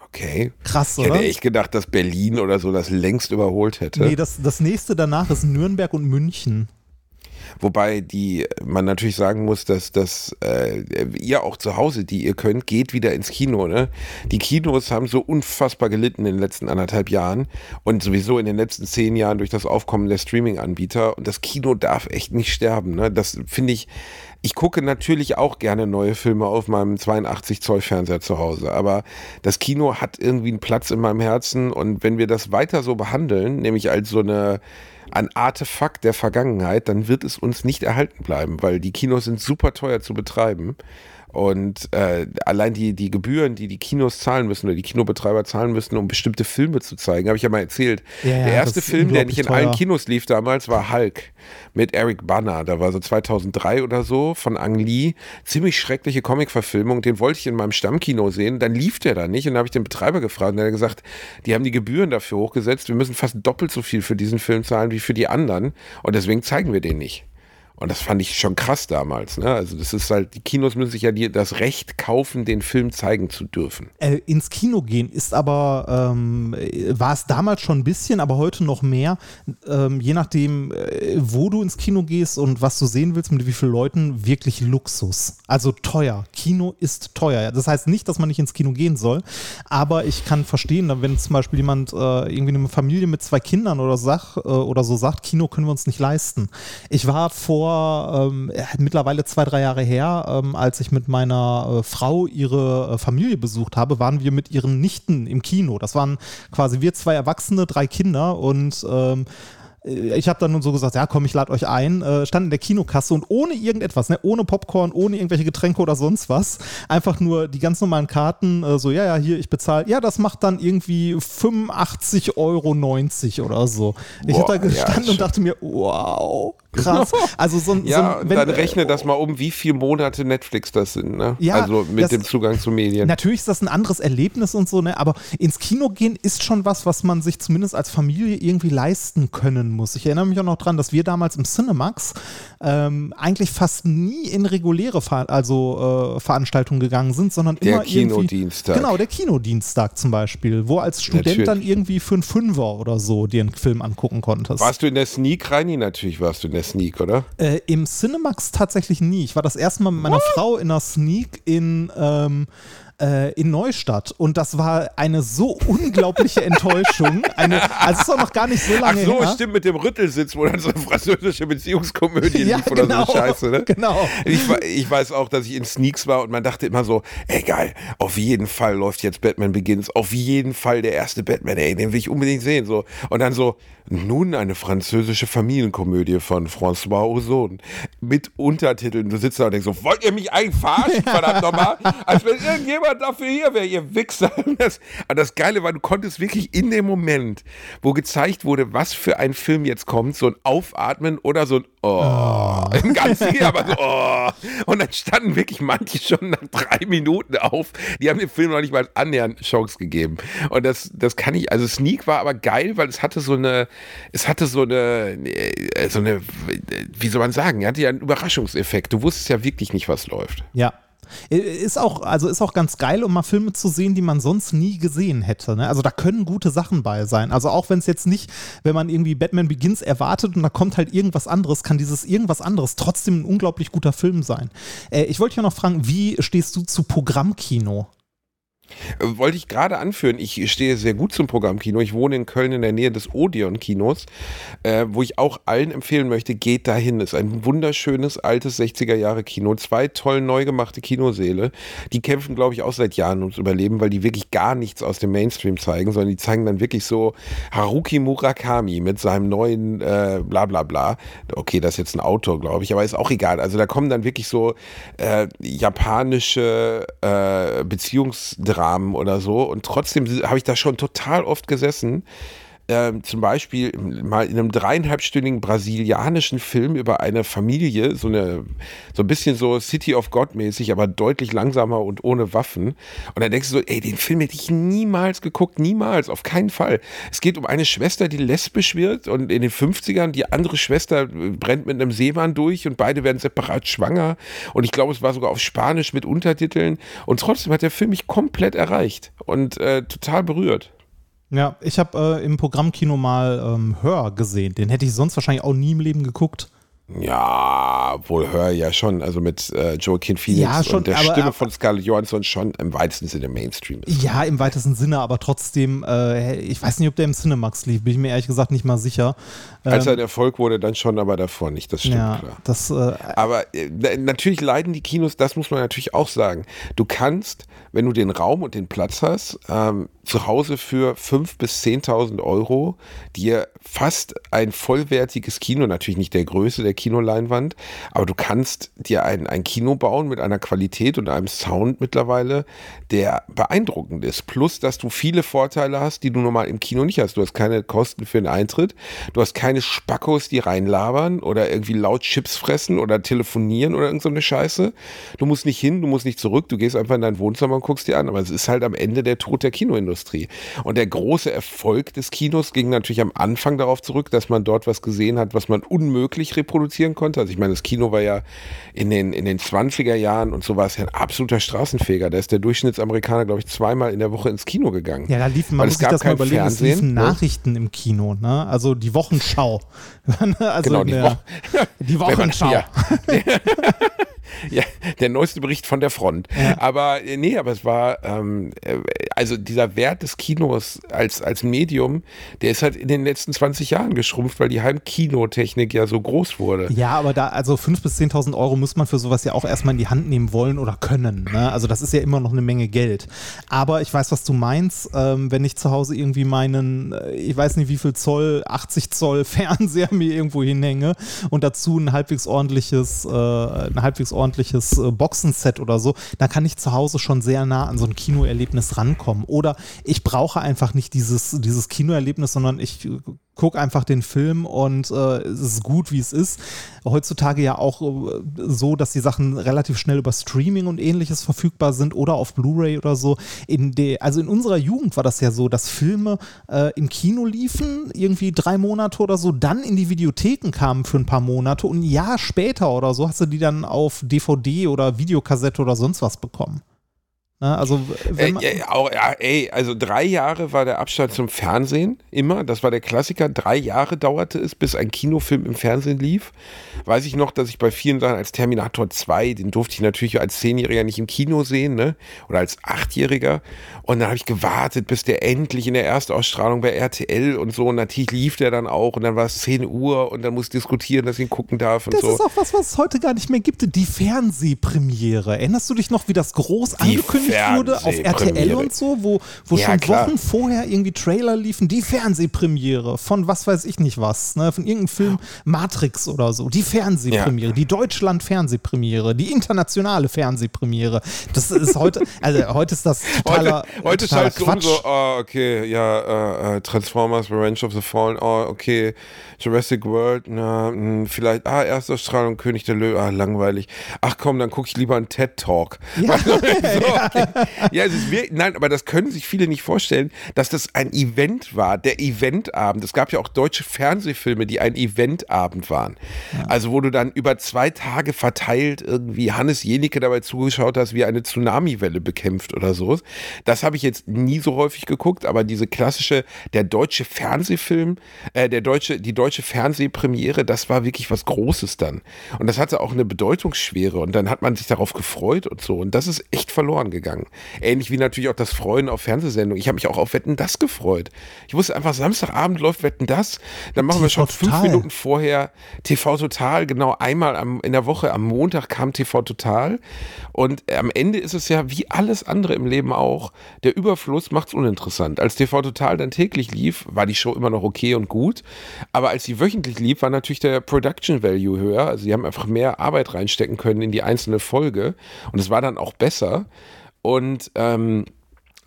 Speaker 2: Okay.
Speaker 1: Krass,
Speaker 2: Ich hätte
Speaker 1: oder?
Speaker 2: echt gedacht, dass Berlin oder so das längst überholt hätte.
Speaker 1: Nee, das, das nächste danach ist Nürnberg und München.
Speaker 2: Wobei die man natürlich sagen muss, dass, dass äh, ihr auch zu Hause, die ihr könnt, geht wieder ins Kino. Ne? Die Kinos haben so unfassbar gelitten in den letzten anderthalb Jahren und sowieso in den letzten zehn Jahren durch das Aufkommen der Streaming-Anbieter. Und das Kino darf echt nicht sterben. Ne? Das finde ich. Ich gucke natürlich auch gerne neue Filme auf meinem 82 Zoll Fernseher zu Hause, aber das Kino hat irgendwie einen Platz in meinem Herzen und wenn wir das weiter so behandeln, nämlich als so eine ein Artefakt der Vergangenheit, dann wird es uns nicht erhalten bleiben, weil die Kinos sind super teuer zu betreiben. Und äh, allein die, die Gebühren, die die Kinos zahlen müssen oder die Kinobetreiber zahlen müssen, um bestimmte Filme zu zeigen, habe ich ja mal erzählt.
Speaker 1: Ja,
Speaker 2: der erste Film, der nicht in allen
Speaker 1: teuer.
Speaker 2: Kinos lief damals, war Hulk mit Eric Banner. Da war so 2003 oder so von Ang Lee. Ziemlich schreckliche Comic-Verfilmung. Den wollte ich in meinem Stammkino sehen. Dann lief der da nicht. Und dann habe ich den Betreiber gefragt. Und er hat gesagt, die haben die Gebühren dafür hochgesetzt. Wir müssen fast doppelt so viel für diesen Film zahlen wie für die anderen. Und deswegen zeigen wir den nicht. Und das fand ich schon krass damals. Ne? Also das ist halt, die Kinos müssen sich ja die, das Recht kaufen, den Film zeigen zu dürfen.
Speaker 1: Äh, ins Kino gehen ist aber, ähm, äh, war es damals schon ein bisschen, aber heute noch mehr. Ähm, je nachdem, äh, wo du ins Kino gehst und was du sehen willst, mit wie vielen Leuten, wirklich Luxus. Also teuer. Kino ist teuer. Das heißt nicht, dass man nicht ins Kino gehen soll, aber ich kann verstehen, wenn zum Beispiel jemand äh, irgendwie eine Familie mit zwei Kindern oder, sag, äh, oder so sagt, Kino können wir uns nicht leisten. Ich war vor ähm, äh, mittlerweile zwei, drei Jahre her, ähm, als ich mit meiner äh, Frau ihre äh, Familie besucht habe, waren wir mit ihren Nichten im Kino. Das waren quasi wir zwei Erwachsene, drei Kinder und ähm, ich habe dann nun so gesagt, ja komm, ich lade euch ein, äh, stand in der Kinokasse und ohne irgendetwas, ne, ohne Popcorn, ohne irgendwelche Getränke oder sonst was, einfach nur die ganz normalen Karten, äh, so, ja, ja, hier, ich bezahle, ja, das macht dann irgendwie 85,90 Euro oder so. ich habe da
Speaker 2: ja,
Speaker 1: gestanden
Speaker 2: schon.
Speaker 1: und dachte mir, wow, krass. [laughs] Also so, ein- so
Speaker 2: Ja,
Speaker 1: ein-
Speaker 2: dann rechne das mal um, wie viele Monate Netflix das sind. Ne?
Speaker 1: Ja,
Speaker 2: also mit
Speaker 1: das-
Speaker 2: dem Zugang zu Medien.
Speaker 1: Natürlich ist das ein anderes Erlebnis und so, ne? aber ins Kino gehen ist schon was, was man sich zumindest als Familie irgendwie leisten können muss. Ich erinnere mich auch noch dran, dass wir damals im Cinemax ähm, eigentlich fast nie in reguläre Ver also, äh, Veranstaltungen gegangen sind, sondern
Speaker 2: Der
Speaker 1: immer irgendwie.
Speaker 2: Kinodienstag.
Speaker 1: Genau, der Kinodienstag zum Beispiel, wo als Student
Speaker 2: Natürlich.
Speaker 1: dann irgendwie für einen Fünfer oder so dir einen Film angucken konntest.
Speaker 2: Warst du in der Sneak, Reini? Natürlich warst du in der Sneak, oder?
Speaker 1: Äh, Im Cinemax tatsächlich nie. Ich war das erste Mal mit meiner Frau in einer Sneak in, ähm, äh, in Neustadt und das war eine so unglaubliche Enttäuschung. Eine, also es ist auch noch gar nicht so
Speaker 2: Ach
Speaker 1: lange
Speaker 2: so,
Speaker 1: her.
Speaker 2: stimmt, mit dem Rüttelsitz, wo dann so eine französische Beziehungskomödie
Speaker 1: Ja,
Speaker 2: lief oder
Speaker 1: genau,
Speaker 2: so eine Scheiße, ne?
Speaker 1: genau.
Speaker 2: Ich, ich weiß auch, dass ich in Sneaks war und man dachte immer so, ey geil, auf jeden Fall läuft jetzt Batman Begins, auf jeden Fall der erste Batman, ey, den will ich unbedingt sehen, so. Und dann so, nun eine französische Familienkomödie von François Ozon mit Untertiteln. Du sitzt da und denkst so, wollt ihr mich eigentlich verarschen, [laughs] verdammt nochmal? Als wenn irgendjemand dafür hier wäre, ihr Wichser. [laughs] Das, aber das Geile war, du konntest wirklich in dem Moment, wo gezeigt wurde, was für ein Film jetzt kommt, so ein Aufatmen oder so ein Oh. Im ganzen Film, aber so [laughs] Oh. Und dann standen wirklich manche schon nach drei Minuten auf. Die haben dem Film noch nicht mal annähernd Chance gegeben. Und das, das kann ich, also Sneak war aber geil, weil es hatte so eine, es hatte so eine, äh, so eine, wie soll man sagen, er hatte ja einen Überraschungseffekt. Du wusstest ja wirklich nicht, was läuft.
Speaker 1: Ja. Ist auch, also ist auch ganz geil, um mal Filme zu sehen, die man sonst nie gesehen hätte. Ne? Also da können gute Sachen bei sein. Also auch wenn es jetzt nicht, wenn man irgendwie Batman Begins erwartet und da kommt halt irgendwas anderes, kann dieses irgendwas anderes trotzdem ein unglaublich guter Film sein. Äh, ich wollte dich noch fragen, wie stehst du zu Programmkino?
Speaker 2: Äh, Wollte ich gerade anführen, ich stehe sehr gut zum Programmkino. Ich wohne in Köln in der Nähe des Odeon-Kinos, äh, wo ich auch allen empfehlen möchte, geht dahin. Ist ein wunderschönes, altes 60er-Jahre-Kino. Zwei toll neu gemachte Kinosäle. Die kämpfen, glaube ich, auch seit Jahren ums Überleben, weil die wirklich gar nichts aus dem Mainstream zeigen, sondern die zeigen dann wirklich so Haruki Murakami mit seinem neuen äh, bla bla bla. Okay, das ist jetzt ein Autor, glaube ich, aber ist auch egal. Also da kommen dann wirklich so äh, japanische äh, Beziehungsdramen oder so und trotzdem habe ich da schon total oft gesessen. Ähm, zum Beispiel mal in einem dreieinhalbstündigen brasilianischen Film über eine Familie, so eine, so ein bisschen so City of God mäßig, aber deutlich langsamer und ohne Waffen. Und dann denkst du so, ey, den Film hätte ich niemals geguckt, niemals, auf keinen Fall. Es geht um eine Schwester, die lesbisch wird und in den 50ern die andere Schwester brennt mit einem Seemann durch und beide werden separat schwanger. Und ich glaube, es war sogar auf Spanisch mit Untertiteln. Und trotzdem hat der Film mich komplett erreicht und äh, total berührt.
Speaker 1: Ja, ich habe äh, im Programmkino mal ähm, Hör gesehen. Den hätte ich sonst wahrscheinlich auch nie im Leben geguckt.
Speaker 2: Ja, wohl hör ja schon, also mit äh, Joaquin Phoenix
Speaker 1: Ja, schon,
Speaker 2: und der
Speaker 1: aber-
Speaker 2: Stimme
Speaker 1: aber-
Speaker 2: von Scarlett Johansson schon im weitesten Sinne Mainstream ist.
Speaker 1: Ja, im weitesten Sinne, aber trotzdem, äh, ich weiß nicht, ob der im Cinemax lief, bin ich mir ehrlich gesagt nicht mal sicher.
Speaker 2: Als er
Speaker 1: Ähm,
Speaker 2: ein Erfolg wurde, dann schon, aber davor nicht, das stimmt
Speaker 1: ja,
Speaker 2: klar.
Speaker 1: das, äh,
Speaker 2: Aber äh, na- natürlich leiden die Kinos, das muss man natürlich auch sagen. Du kannst, wenn du den Raum und den Platz hast, ähm, zu Hause für 5.000 bis 10.000 Euro dir fast ein vollwertiges Kino, natürlich nicht der Größe der der Kinoleinwand. Aber du kannst dir ein, ein Kino bauen mit einer Qualität und einem Sound mittlerweile, der beeindruckend ist. Plus, dass du viele Vorteile hast, die du normal im Kino nicht hast. Du hast keine Kosten für den Eintritt. Du hast keine Spackos, die reinlabern oder irgendwie laut Chips fressen oder telefonieren oder irgend so Scheiße. Du musst nicht hin, du musst nicht zurück. Du gehst einfach in dein Wohnzimmer und guckst dir an. Aber es ist halt am Ende der Tod der Kinoindustrie. Und der große Erfolg des Kinos ging natürlich am Anfang darauf zurück, dass man dort was gesehen hat, was man unmöglich reproduzieren konnte. Also ich meine, das Kino war ja in den, in den 20er Jahren und so war es ja ein absoluter Straßenfeger. Da ist der Durchschnittsamerikaner, glaube ich, zweimal in der Woche ins Kino gegangen.
Speaker 1: Ja, da liefen, man muss sich das mal überlegen, Fernsehen, es liefen ne? Nachrichten im Kino, ne? Also die Wochenschau. [laughs] also
Speaker 2: genau, die, Wo [laughs]
Speaker 1: die Wochenschau. Ja. [laughs]
Speaker 2: ja, der neueste Bericht von der Front. Ja. Aber äh, nee, aber es war, ähm, äh, also dieser Wert des Kinos als, als Medium, der ist halt in den letzten 20 Jahren geschrumpft, weil die Heimkinotechnik ja so groß wurde.
Speaker 1: Ja, aber da, also 5.000 bis 10.000 Euro muss man für sowas ja auch erstmal in die Hand nehmen wollen oder können. Ne? Also das ist ja immer noch eine Menge Geld. Aber ich weiß, was du meinst, ähm, wenn ich zu Hause irgendwie meinen, äh, ich weiß nicht wie viel Zoll, 80 Zoll [laughs] Fernseher mir irgendwo hinhänge und dazu ein halbwegs ordentliches, äh, ein halbwegs ordentliches äh, Boxenset oder so, dann kann ich zu Hause schon sehr nah an so ein Kinoerlebnis rankommen. Oder ich brauche einfach nicht dieses, dieses Kinoerlebnis, sondern ich guck einfach den Film und äh, es ist gut, wie es ist. Heutzutage ja auch äh, so, dass die Sachen relativ schnell über Streaming und ähnliches verfügbar sind oder auf Blu-ray oder so. In de, also in unserer Jugend war das ja so, dass Filme äh, im Kino liefen, irgendwie drei Monate oder so, dann in die Videotheken kamen für ein paar Monate und ein Jahr später oder so hast du die dann auf DVD oder Videokassette oder sonst was bekommen. Ne? Also,
Speaker 2: wenn äh, auch, ja, ey, also drei Jahre war der Abstand zum Fernsehen immer. Das war der Klassiker. Drei Jahre dauerte es, bis ein Kinofilm im Fernsehen lief. Weiß ich noch, dass ich bei vielen Sachen als Terminator 2, den durfte ich natürlich als Zehnjähriger nicht im Kino sehen, ne? Oder als Achtjähriger. Und dann habe ich gewartet, bis der endlich in der Erstausstrahlung bei RTL und so. Und natürlich lief der dann auch. Und dann war es 10 Uhr und dann muss diskutieren, dass ich ihn gucken darf und
Speaker 1: das
Speaker 2: so.
Speaker 1: Ist auch was, was es heute gar nicht mehr gibt. Die Fernsehpremiere. Erinnerst du dich noch, wie das groß die angekündigt wurde auf RTL und so, wo, wo ja, schon klar. Wochen vorher irgendwie Trailer liefen, die Fernsehpremiere von was weiß ich nicht was, ne, von irgendeinem Film Matrix oder so, die Fernsehpremiere, ja. die Deutschland-Fernsehpremiere, die internationale Fernsehpremiere. Das ist heute, also heute ist das [laughs] totaler
Speaker 2: Heute, heute
Speaker 1: totaler
Speaker 2: schaltest um so, oh, okay, ja, uh, Transformers, Revenge of the Fallen, oh, okay, Jurassic World, na, mh, hm, vielleicht, ah, Erstausstrahlung, König der Löwe, ah, langweilig. Ach komm, dann gucke ich lieber einen TED-Talk. Ja. [laughs] [laughs] so, okay ja, es ist wirklich, nein, aber das können sich viele nicht vorstellen, dass das ein Event war, der Eventabend. Es gab ja auch deutsche Fernsehfilme, die ein Eventabend waren. Ja. Also, wo du dann über zwei Tage verteilt irgendwie Hannes Jenicke dabei zugeschaut hast, wie er eine Tsunamiwelle bekämpft oder so. Das habe ich jetzt nie so häufig geguckt, aber diese klassische, der deutsche Fernsehfilm, äh, der deutsche, die deutsche Fernsehpremiere, das war wirklich was Großes dann. Und das hatte auch eine Bedeutungsschwere und dann hat man sich darauf gefreut und so. Und das ist echt verloren gegangen. Ähnlich wie natürlich auch das Freuen auf Fernsehsendungen. Ich habe mich auch auf Wetten das gefreut. Ich wusste einfach, Samstagabend läuft Wetten das. Dann machen TV wir schon fünf Total. Minuten vorher TV Total. Genau einmal am, in der Woche. Am Montag kam TV Total. Und am Ende ist es ja wie alles andere im Leben auch. Der Überfluss macht es uninteressant. Als TV Total dann täglich lief, war die Show immer noch okay und gut. Aber als sie wöchentlich lief, war natürlich der Production Value höher. Also sie haben einfach mehr Arbeit reinstecken können in die einzelne Folge. Und es war dann auch besser. Und ähm,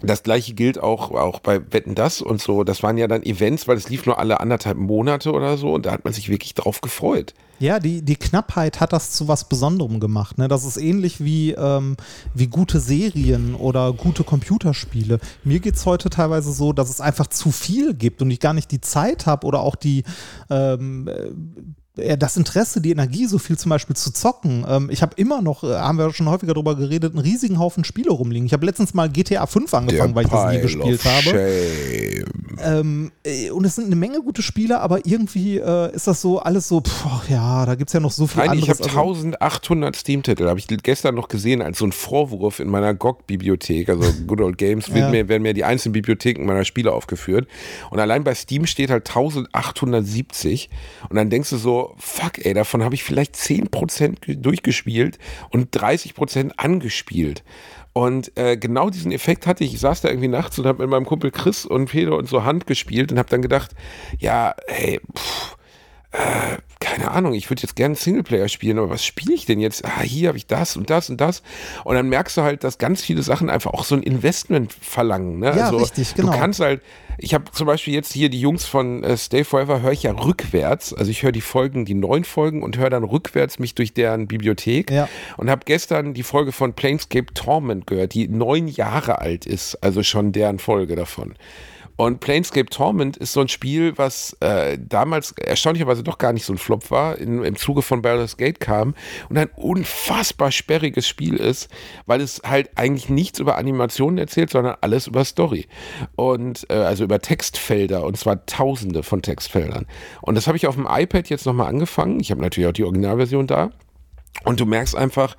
Speaker 2: das gleiche gilt auch, auch bei Wetten das und so. Das waren ja dann Events, weil es lief nur alle anderthalb Monate oder so und da hat man sich wirklich drauf gefreut.
Speaker 1: Ja, die, die Knappheit hat das zu was Besonderem gemacht. Ne? Das ist ähnlich wie, ähm, wie gute Serien oder gute Computerspiele. Mir geht es heute teilweise so, dass es einfach zu viel gibt und ich gar nicht die Zeit habe oder auch die ähm, das Interesse, die Energie, so viel zum Beispiel zu zocken. Ähm, ich habe immer noch, äh, haben wir schon häufiger darüber geredet, einen riesigen Haufen Spiele rumliegen. Ich habe letztens mal GTA 5 angefangen, Der weil ich das nie gespielt habe. Ähm, äh, und es sind eine Menge gute Spiele, aber irgendwie äh, ist das so alles so, pff, ja, da gibt es ja noch so viel Nein,
Speaker 2: anderes. Ich habe 1800 Steam-Titel, habe ich gestern noch gesehen, als so ein Vorwurf in meiner GOG-Bibliothek, also Good Old Games, [laughs] ja. mir, werden mir die einzelnen Bibliotheken meiner Spiele aufgeführt. Und allein bei Steam steht halt 1870. Und dann denkst du so, fuck, ey, davon habe ich vielleicht 10% durchgespielt und 30% angespielt. Und äh, genau diesen Effekt hatte ich. Ich saß da irgendwie nachts und habe mit meinem Kumpel Chris und Peter und so Hand gespielt und habe dann gedacht, ja, hey, pff, äh, keine Ahnung, ich würde jetzt gerne Singleplayer spielen, aber was spiele ich denn jetzt? Ah, hier habe ich das und das und das. Und dann merkst du halt, dass ganz viele Sachen einfach auch so ein Investment verlangen. Ne?
Speaker 1: Ja,
Speaker 2: also,
Speaker 1: richtig, genau.
Speaker 2: Du kannst halt, ich habe zum Beispiel jetzt hier die Jungs von äh, Stay Forever, höre ich ja rückwärts. Also ich höre die Folgen, die neuen Folgen und höre dann rückwärts mich durch deren Bibliothek.
Speaker 1: Ja.
Speaker 2: Und habe gestern die Folge von Planescape Torment gehört, die neun Jahre alt ist. Also schon deren Folge davon. Und Planescape Torment ist so ein Spiel, was äh, damals erstaunlicherweise doch gar nicht so ein Flop war, in, im Zuge von Baldur's Gate kam und ein unfassbar sperriges Spiel ist, weil es halt eigentlich nichts über Animationen erzählt, sondern alles über Story. Und äh, also über Textfelder und zwar tausende von Textfeldern. Und das habe ich auf dem iPad jetzt nochmal angefangen. Ich habe natürlich auch die Originalversion da. Und du merkst einfach,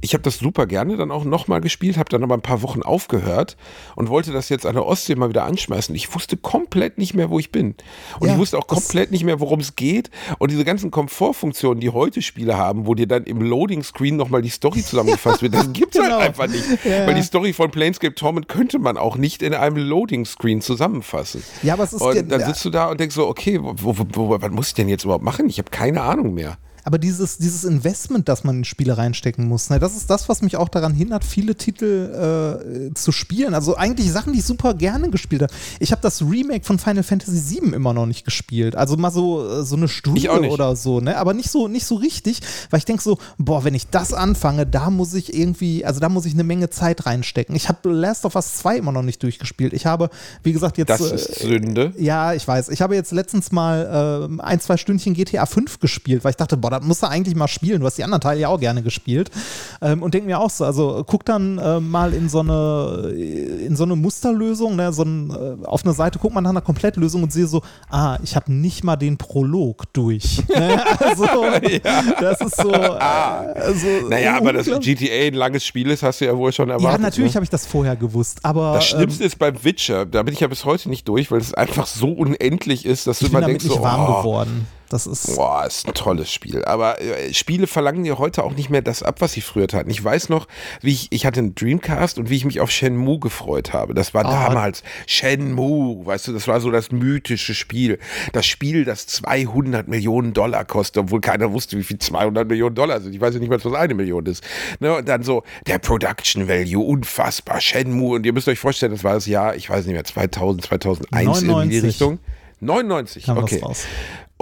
Speaker 2: ich habe das super gerne dann auch nochmal gespielt, habe dann aber ein paar Wochen aufgehört und wollte das jetzt an der Ostsee mal wieder anschmeißen. Ich wusste komplett nicht mehr, wo ich bin. Und
Speaker 1: Ja,
Speaker 2: ich wusste auch komplett nicht mehr, worum es geht. Und diese ganzen Komfortfunktionen, die heute Spiele haben, wo dir dann im Loading-Screen nochmal die Story zusammengefasst wird, das [laughs] gibt's
Speaker 1: Genau.
Speaker 2: halt einfach nicht.
Speaker 1: Ja.
Speaker 2: Weil die Story von Planescape Torment könnte man auch nicht in einem Loading-Screen zusammenfassen.
Speaker 1: Ja, aber es ist
Speaker 2: Und dann sitzt du da und denkst so, okay, wo, wo, wo, was muss ich denn jetzt überhaupt machen? Ich habe keine Ahnung mehr.
Speaker 1: Aber dieses, dieses Investment, das man in Spiele reinstecken muss, ne, das ist das, was mich auch daran hindert, viele Titel äh, zu spielen. Also eigentlich Sachen, die ich super gerne gespielt habe. Ich habe das Remake von Final Fantasy VII immer noch nicht gespielt. Also mal so, äh, so eine Stunde oder so, ne? Aber nicht so, nicht so richtig, weil ich denke so, boah, wenn ich das anfange, da muss ich irgendwie, also da muss ich eine Menge Zeit reinstecken. Ich habe Last of Us 2 immer noch nicht durchgespielt. Ich habe, wie gesagt, jetzt.
Speaker 2: Das
Speaker 1: äh,
Speaker 2: ist Sünde.
Speaker 1: ja, ich weiß. Ich habe jetzt letztens mal äh, ein, zwei Stündchen GTA 5 gespielt, weil ich dachte, boah, das musst du eigentlich mal spielen. Du hast die anderen Teile ja auch gerne gespielt. Ähm, und denke mir auch so, also guck dann äh, mal in so eine, in so eine Musterlösung, ne, so ein, äh, auf eine Seite guckt man nach einer Komplettlösung und sehe so, ah, ich habe nicht mal den Prolog durch. [laughs] ne? Also, [laughs] das ist so. Äh, also,
Speaker 2: Naja, aber das
Speaker 1: unglaublich.
Speaker 2: GTA ein langes Spiel ist, hast du ja wohl schon erwartet.
Speaker 1: Ja, natürlich
Speaker 2: ne?
Speaker 1: habe ich das vorher gewusst, aber.
Speaker 2: Das
Speaker 1: ähm,
Speaker 2: Schlimmste ist beim Witcher, da bin ich ja bis heute nicht durch, weil es einfach so unendlich ist, dass du
Speaker 1: ich bin
Speaker 2: immer denkst,
Speaker 1: nicht
Speaker 2: so,
Speaker 1: warm
Speaker 2: oh,
Speaker 1: geworden. Das ist.
Speaker 2: Boah, ist ein tolles Spiel. Aber äh, Spiele verlangen dir heute auch nicht mehr das ab, was sie früher taten. Ich weiß noch, wie ich, ich hatte einen Dreamcast und wie ich mich auf Shenmue gefreut habe. Das war
Speaker 1: Ah.
Speaker 2: damals Shenmue, weißt du, das war so das mythische Spiel. Das Spiel, das 200 Millionen Dollar kostet, obwohl keiner wusste, wie viel 200 Millionen Dollar sind. Ich weiß ja nicht mal, was eine Million ist. Ne? Und dann so der Production Value, unfassbar, Shenmue. Und ihr müsst euch vorstellen, das war das Jahr, ich weiß nicht mehr, 2000, 2001 in die
Speaker 1: 99.
Speaker 2: Richtung. 99,
Speaker 1: Kam
Speaker 2: okay.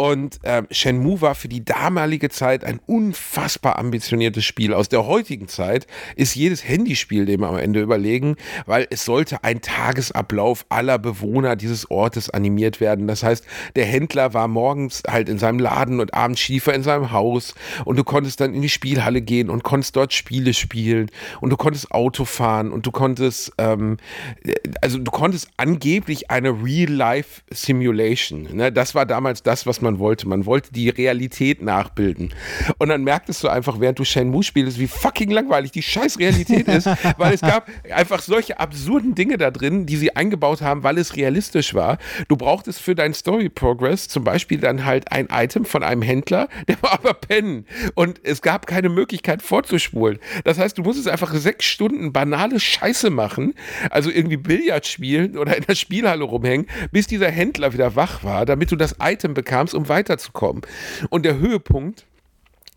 Speaker 2: Und ähm, Shenmue war für die damalige Zeit ein unfassbar ambitioniertes Spiel. Aus der heutigen Zeit ist jedes Handyspiel dem am Ende überlegen, weil es sollte ein Tagesablauf aller Bewohner dieses Ortes animiert werden. Das heißt, der Händler war morgens halt in seinem Laden und abends Schiefer in seinem Haus und du konntest dann in die Spielhalle gehen und konntest dort Spiele spielen und du konntest Auto fahren und du konntest, ähm, also du konntest angeblich eine Real-Life-Simulation. Ne? Das war damals das, was man wollte. Man wollte die Realität nachbilden. Und dann merktest du einfach, während du Shenmue spielst, wie fucking langweilig die scheiß Realität ist, weil es gab einfach solche absurden Dinge da drin, die sie eingebaut haben, weil es realistisch war. Du brauchtest für deinen Story-Progress zum Beispiel dann halt ein Item von einem Händler, [laughs] der war aber pennen. Und es gab keine Möglichkeit vorzuspulen. Das heißt, du musstest einfach sechs Stunden banale Scheiße machen, also irgendwie Billard spielen oder in der Spielhalle rumhängen, bis dieser Händler wieder wach war, damit du das Item bekamst, um weiterzukommen. Und der Höhepunkt,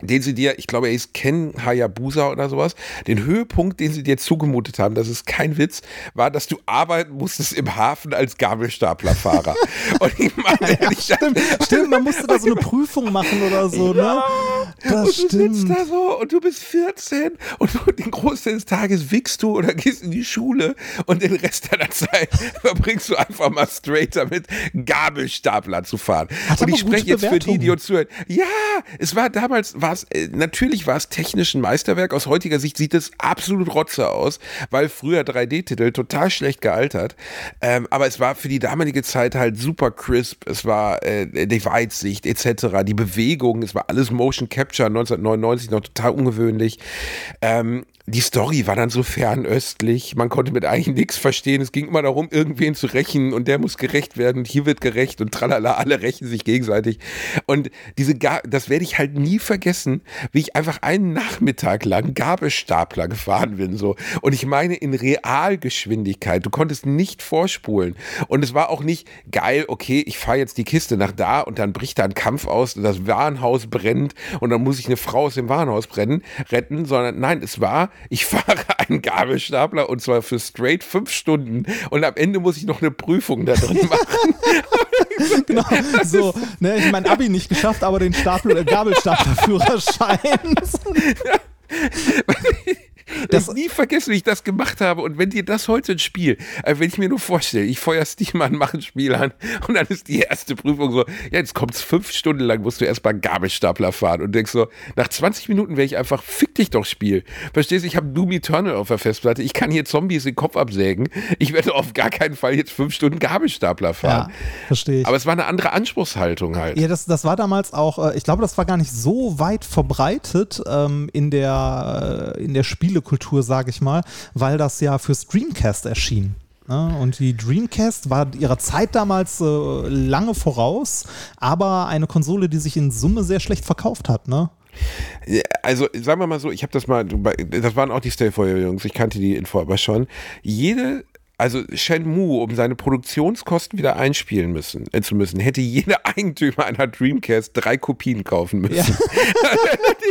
Speaker 2: den sie dir, ich glaube, er ist Ken Hayabusa oder sowas, den Höhepunkt, den sie dir zugemutet haben, das ist kein Witz, war, dass du arbeiten musstest im Hafen als Gabelstaplerfahrer. [laughs] Und ich meine, ehrlich,
Speaker 1: Stimmt, stimmt, man musste da so eine [laughs] Prüfung machen oder so, ne? Das
Speaker 2: und du sitzt
Speaker 1: stimmt.
Speaker 2: da so und du bist 14 und du, den Großteil des Tages wickst du oder gehst in die Schule und den Rest deiner Zeit [laughs] verbringst du einfach mal straight damit, Gabelstapler zu fahren.
Speaker 1: Hat
Speaker 2: und
Speaker 1: aber
Speaker 2: ich spreche jetzt für die, die uns zuhören. Ja, es war damals, war es, äh, natürlich war es technisch ein Meisterwerk. Aus heutiger Sicht sieht es absolut rotze aus, weil früher 3D-Titel total schlecht gealtert. Ähm, aber es war für die damalige Zeit halt super crisp. Es war äh, die Weitsicht etc., die Bewegung, es war alles Motion Capture 1999 noch total ungewöhnlich. Ähm, die Story war dann so fernöstlich, man konnte mit eigentlich nichts verstehen. Es ging immer darum, irgendwen zu rächen und der muss gerecht werden und hier wird gerecht und tralala, alle rächen sich gegenseitig. Und diese, Ga das werde ich halt nie vergessen, wie ich einfach einen Nachmittag lang Gabelstapler gefahren bin. So. Und ich meine in Realgeschwindigkeit. Du konntest nicht vorspulen. Und es war auch nicht geil, okay, ich fahre jetzt die Kiste nach da und dann bricht da ein Kampf aus und das Warenhaus brennt und dann muss ich eine Frau aus dem Warenhaus brennen, retten, sondern nein, es war, ich fahre einen Gabelstapler und zwar für straight fünf Stunden und am Ende muss ich noch eine Prüfung da drin [laughs] machen. [laughs]
Speaker 1: genau, so, ne, ich mein Abi nicht geschafft, aber den Stapel, äh, Gabelstaplerführerschein. [laughs]
Speaker 2: Das ich nie vergessen, wie ich das gemacht habe. Und wenn dir das heute ein Spiel, also wenn ich mir nur vorstelle, ich feuer Steam an, mache ein Spiel an [laughs] und dann ist die erste Prüfung so, ja, jetzt kommt es fünf Stunden lang, musst du erstmal Gabelstapler fahren und denkst so, nach 20 Minuten wäre ich einfach, fick dich doch Spiel. Verstehst du, ich habe Doom Eternal auf der Festplatte, ich kann hier Zombies den Kopf absägen. Ich werde auf gar keinen Fall jetzt fünf Stunden Gabelstapler fahren. Ja,
Speaker 1: verstehe ich.
Speaker 2: Aber es war eine andere Anspruchshaltung halt.
Speaker 1: Ja, das, das war damals auch, äh, ich glaube, das war gar nicht so weit verbreitet ähm, in der, äh, in der Spiel Spielekultur, sage ich mal, weil das ja für Streamcast erschien. Ne? Und die Dreamcast war ihrer Zeit damals äh, lange voraus, aber eine Konsole, die sich in Summe sehr schlecht verkauft hat. Ne?
Speaker 2: Also sagen wir mal so, ich habe das mal, das waren auch die Stay Jungs, ich kannte die Info aber schon. Jede also Shenmue, um seine Produktionskosten wieder einspielen müssen, äh, zu müssen, hätte jeder Eigentümer einer Dreamcast drei Kopien kaufen müssen. Ja. [laughs]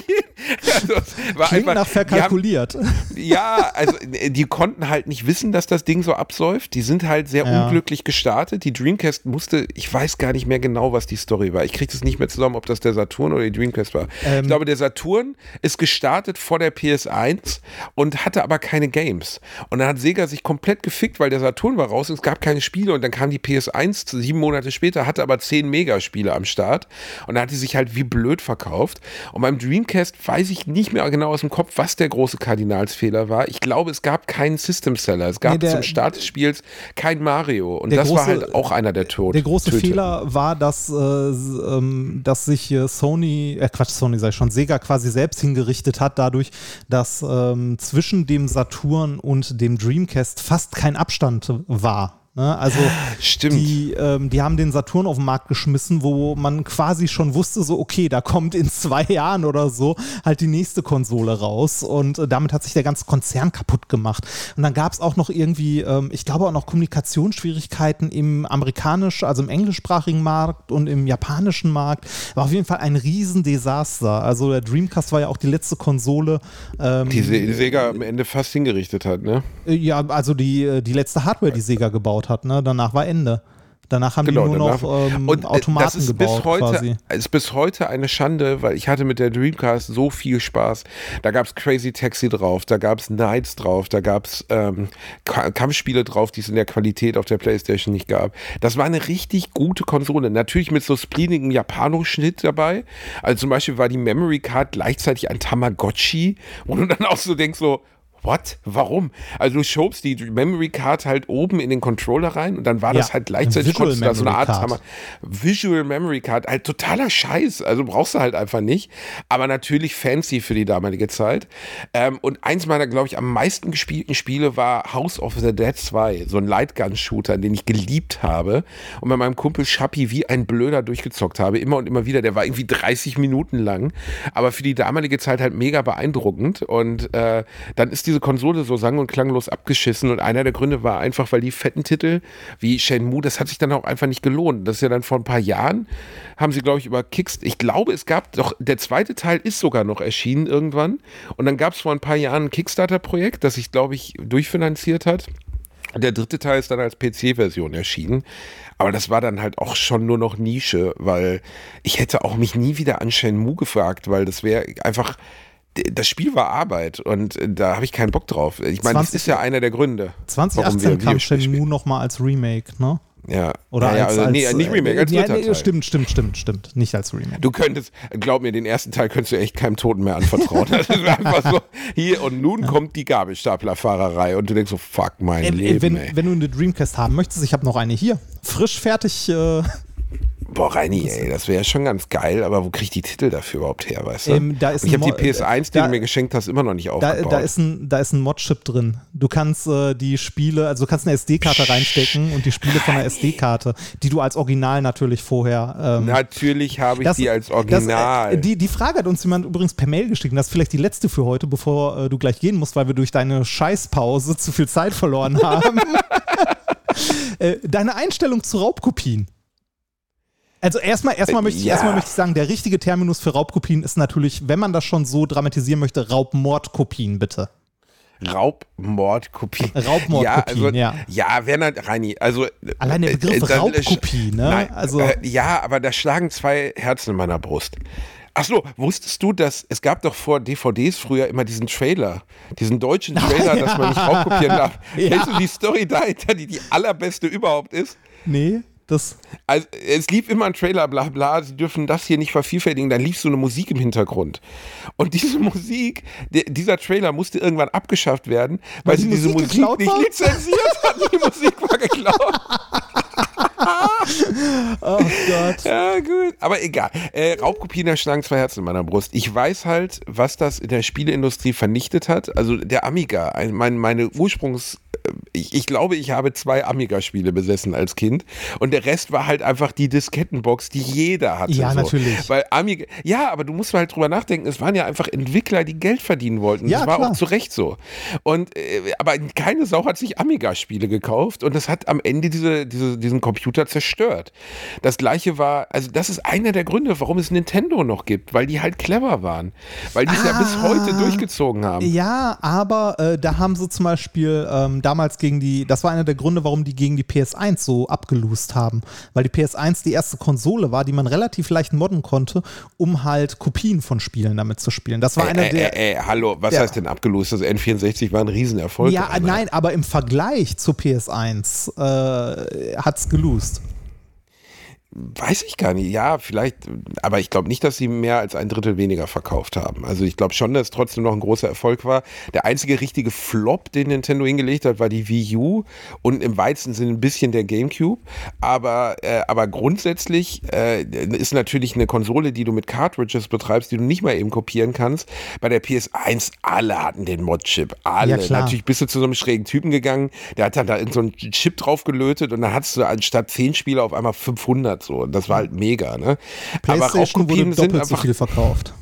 Speaker 1: also, war Klingt einfach, nach verkalkuliert.
Speaker 2: Haben, ja, also die konnten halt nicht wissen, dass das Ding so absäuft. Die sind halt sehr ja. unglücklich gestartet. Die Dreamcast musste, ich weiß gar nicht mehr genau, was die Story war. Ich kriege das nicht mehr zusammen, ob das der Saturn oder die Dreamcast war. Ähm. Ich glaube, der Saturn ist gestartet vor der PS1 und hatte aber keine Games. Und dann hat Sega sich komplett gefickt, weil der Saturn war raus und es gab keine Spiele und dann kam die PS1 sieben Monate später, hatte aber zehn Megaspiele am Start und dann hat die sich halt wie blöd verkauft. Und beim Dreamcast weiß ich nicht mehr genau aus dem Kopf, was der große Kardinalsfehler war. Ich glaube, es gab keinen System Seller. Es gab nee, der, zum Start des Spiels kein Mario. Und das große, war halt auch einer der Toten.
Speaker 1: Der große Töte. Fehler war, dass, äh, ähm, dass sich äh, Sony, äh Quatsch, Sony sei schon, Sega quasi selbst hingerichtet hat, dadurch, dass ähm, zwischen dem Saturn und dem Dreamcast fast kein Abstand war. Ne? Also [laughs]
Speaker 2: Stimmt.
Speaker 1: Die, ähm, die haben den Saturn auf den Markt geschmissen, wo man quasi schon wusste, so okay, da kommt in zwei Jahren oder so halt die nächste Konsole raus und äh, damit hat sich der ganze Konzern kaputt gemacht. Und dann gab es auch noch irgendwie, ähm, ich glaube auch noch Kommunikationsschwierigkeiten im amerikanisch, also im englischsprachigen Markt und im japanischen Markt. War auf jeden Fall ein Riesendesaster. Also der Dreamcast war ja auch die letzte Konsole.
Speaker 2: Ähm, die Sega am Ende fast hingerichtet hat, ne?
Speaker 1: Äh, ja, also die, äh, die letzte Hardware, die Sega gebaut gebaut hat. Ne? Danach war Ende. Danach haben genau, die nur danach, noch ähm, und, Automaten das ist gebaut.
Speaker 2: Bis heute, quasi. ist bis heute eine Schande, weil ich hatte mit der Dreamcast so viel Spaß. Da gab es Crazy Taxi drauf, da gab es Nights drauf, da gab es ähm, Kampfspiele drauf, die es in der Qualität auf der Playstation nicht gab. Das war eine richtig gute Konsole. Natürlich mit so spleenigem Japanoschnitt dabei. Also zum Beispiel war die Memory Card gleichzeitig ein Tamagotchi, wo du dann auch so denkst so, What? Warum? Also du schobst die Memory Card halt oben in den Controller rein und dann war ja, das halt gleichzeitig
Speaker 1: da so eine Art
Speaker 2: Hammer. Visual Memory Card, halt totaler Scheiß. Also brauchst du halt einfach nicht. Aber natürlich fancy für die damalige Zeit. Ähm, und eins meiner, glaube ich, am meisten gespielten Spiele war House of the Dead 2, so ein Lightgun-Shooter, den ich geliebt habe und bei meinem Kumpel Schappi wie ein Blöder durchgezockt habe, immer und immer wieder. Der war irgendwie 30 Minuten lang, aber für die damalige Zeit halt mega beeindruckend. Und äh, dann ist die diese Konsole so sang- und klanglos abgeschissen und einer der Gründe war einfach, weil die fetten Titel wie Shenmue, das hat sich dann auch einfach nicht gelohnt. Das ist ja dann vor ein paar Jahren, haben sie, glaube ich, über Kickstarter, ich glaube, es gab doch, der zweite Teil ist sogar noch erschienen irgendwann und dann gab es vor ein paar Jahren ein Kickstarter-Projekt, das sich, glaube ich, durchfinanziert hat. Der dritte Teil ist dann als PC-Version erschienen. Aber das war dann halt auch schon nur noch Nische, weil ich hätte auch mich nie wieder an Shenmue gefragt, weil das wäre einfach das Spiel war Arbeit und äh, da habe ich keinen Bock drauf. Ich meine, das ist ja einer der Gründe.
Speaker 1: 2018 kam Shenmue nochmal als Remake, ne?
Speaker 2: Ja.
Speaker 1: Oder ja, als,
Speaker 2: also, nee,
Speaker 1: als,
Speaker 2: nicht Remake, als
Speaker 1: ja, nee, Stimmt, stimmt, stimmt, stimmt. Nicht als Remake.
Speaker 2: Du könntest, glaub mir, den ersten Teil könntest du echt keinem Toten mehr anvertrauen. das ist einfach so, hier und nun ja. kommt die Gabelstaplerfahrerei und du denkst so, fuck mein äh, Leben,
Speaker 1: wenn, wenn du eine Dreamcast haben möchtest, ich habe noch eine hier. Frisch fertig äh,
Speaker 2: Boah, Reini, ey, das wäre ja schon ganz geil, aber wo krieg ich die Titel dafür überhaupt her, weißt du?
Speaker 1: Ähm,
Speaker 2: ich
Speaker 1: ein
Speaker 2: habe die
Speaker 1: Mo-
Speaker 2: PS1, die
Speaker 1: da-
Speaker 2: du mir geschenkt hast, immer noch nicht aufgebaut.
Speaker 1: da, ist ein, da ist ein Mod-Chip drin. Du kannst äh, die Spiele, also du kannst eine SD-Karte reinstecken und die Spiele von der SD-Karte, die du als Original natürlich vorher. Ähm,
Speaker 2: Natürlich habe ich
Speaker 1: das-
Speaker 2: die als
Speaker 1: das,
Speaker 2: Original.
Speaker 1: äh, die, die Frage hat uns jemand übrigens per Mail geschickt. Das ist vielleicht die letzte für heute, bevor äh, du gleich gehen musst, weil wir durch deine Scheißpause [laughs] zu viel Zeit verloren haben. [laughs] äh, deine Einstellung zu Raubkopien. Also erstmal, erstmal möchte ich,
Speaker 2: ja.
Speaker 1: erstmal möchte ich sagen, der richtige Terminus für Raubkopien ist natürlich, wenn man das schon so dramatisieren möchte, Raubmordkopien bitte.
Speaker 2: Raubmordkopie.
Speaker 1: Raubmordkopien,
Speaker 2: ja.
Speaker 1: ja.
Speaker 2: Also, ja, Werner, Reini, also.
Speaker 1: Allein der
Speaker 2: äh,
Speaker 1: Begriff
Speaker 2: äh,
Speaker 1: Raubkopie, ne?
Speaker 2: Nein,
Speaker 1: Also-
Speaker 2: äh, ja, aber da schlagen zwei Herzen in meiner Brust. Achso, wusstest du, dass es gab doch vor DVDs früher immer diesen Trailer, diesen deutschen [laughs] Trailer, dass man nicht raubkopieren darf.
Speaker 1: Ja.
Speaker 2: Kennst du die Story dahinter, die die allerbeste überhaupt ist?
Speaker 1: Nee, das.
Speaker 2: Also, es lief immer ein Trailer, bla bla, sie dürfen das hier nicht vervielfältigen, dann lief so eine Musik im Hintergrund. Und diese [laughs] Musik, der, dieser Trailer musste irgendwann abgeschafft werden, weil,
Speaker 1: Weil die
Speaker 2: sie diese
Speaker 1: Musik
Speaker 2: nicht
Speaker 1: war?
Speaker 2: lizenziert hatten. Die Musik war geklaut. [laughs]
Speaker 1: Oh Gott.
Speaker 2: Ja, gut. Aber egal. Äh, Raubkopien der schlagen zwei Herzen in meiner Brust. Ich weiß halt, was das in der Spieleindustrie vernichtet hat. Also der Amiga, ein, mein, meine Ursprungs... Ich, ich glaube, ich habe zwei Amiga-Spiele besessen als Kind und der Rest war halt einfach die Diskettenbox, die jeder hatte.
Speaker 1: Ja,
Speaker 2: so.
Speaker 1: natürlich.
Speaker 2: Weil Amiga, ja, aber du musst mal halt drüber nachdenken, es waren ja einfach Entwickler, die Geld verdienen wollten.
Speaker 1: Ja,
Speaker 2: das war
Speaker 1: klar.
Speaker 2: auch zu Recht so. Und, äh, aber keine Sau hat sich Amiga-Spiele gekauft und das hat am Ende diese, diese, diesen Computer zerstört. Das gleiche war, also das ist einer der Gründe, warum es Nintendo noch gibt, weil die halt clever waren. Weil die es ja bis
Speaker 1: Ah.
Speaker 2: heute durchgezogen haben.
Speaker 1: Ja, aber äh, da haben sie zum Beispiel ähm, damals gegen die, das war einer der Gründe, warum die gegen die PS1 so abgelost haben. Weil die PS1 die erste Konsole war, die man relativ leicht modden konnte, um halt Kopien von Spielen damit zu spielen. Das war einer
Speaker 2: Äh,
Speaker 1: der.
Speaker 2: äh, hallo, was
Speaker 1: der-
Speaker 2: heißt denn abgelost? Das N64 war ein Riesenerfolg.
Speaker 1: ja, nein, aber im Vergleich zur PS1 äh, hat's gelost.
Speaker 2: Weiß ich gar nicht. Ja, vielleicht, aber ich glaube nicht, dass sie mehr als ein Drittel weniger verkauft haben. Also ich glaube schon, dass es trotzdem noch ein großer Erfolg war. Der einzige richtige Flop, den Nintendo hingelegt hat, war die Wii U und im weitesten Sinne ein bisschen der GameCube. Aber, äh, aber grundsätzlich äh, ist natürlich eine Konsole, die du mit Cartridges betreibst, die du nicht mal eben kopieren kannst. Bei der PS1, alle hatten den Mod-Chip. Alle.
Speaker 1: Ja.
Speaker 2: Natürlich bist du zu so einem schrägen Typen gegangen, der hat dann da so einen Chip drauf gelötet und dann hattest du anstatt 10 Spiele auf einmal 500 so. Und das war halt mega, ne? Aber Raubkopien sind
Speaker 1: doppelt so
Speaker 2: einfach
Speaker 1: viel verkauft.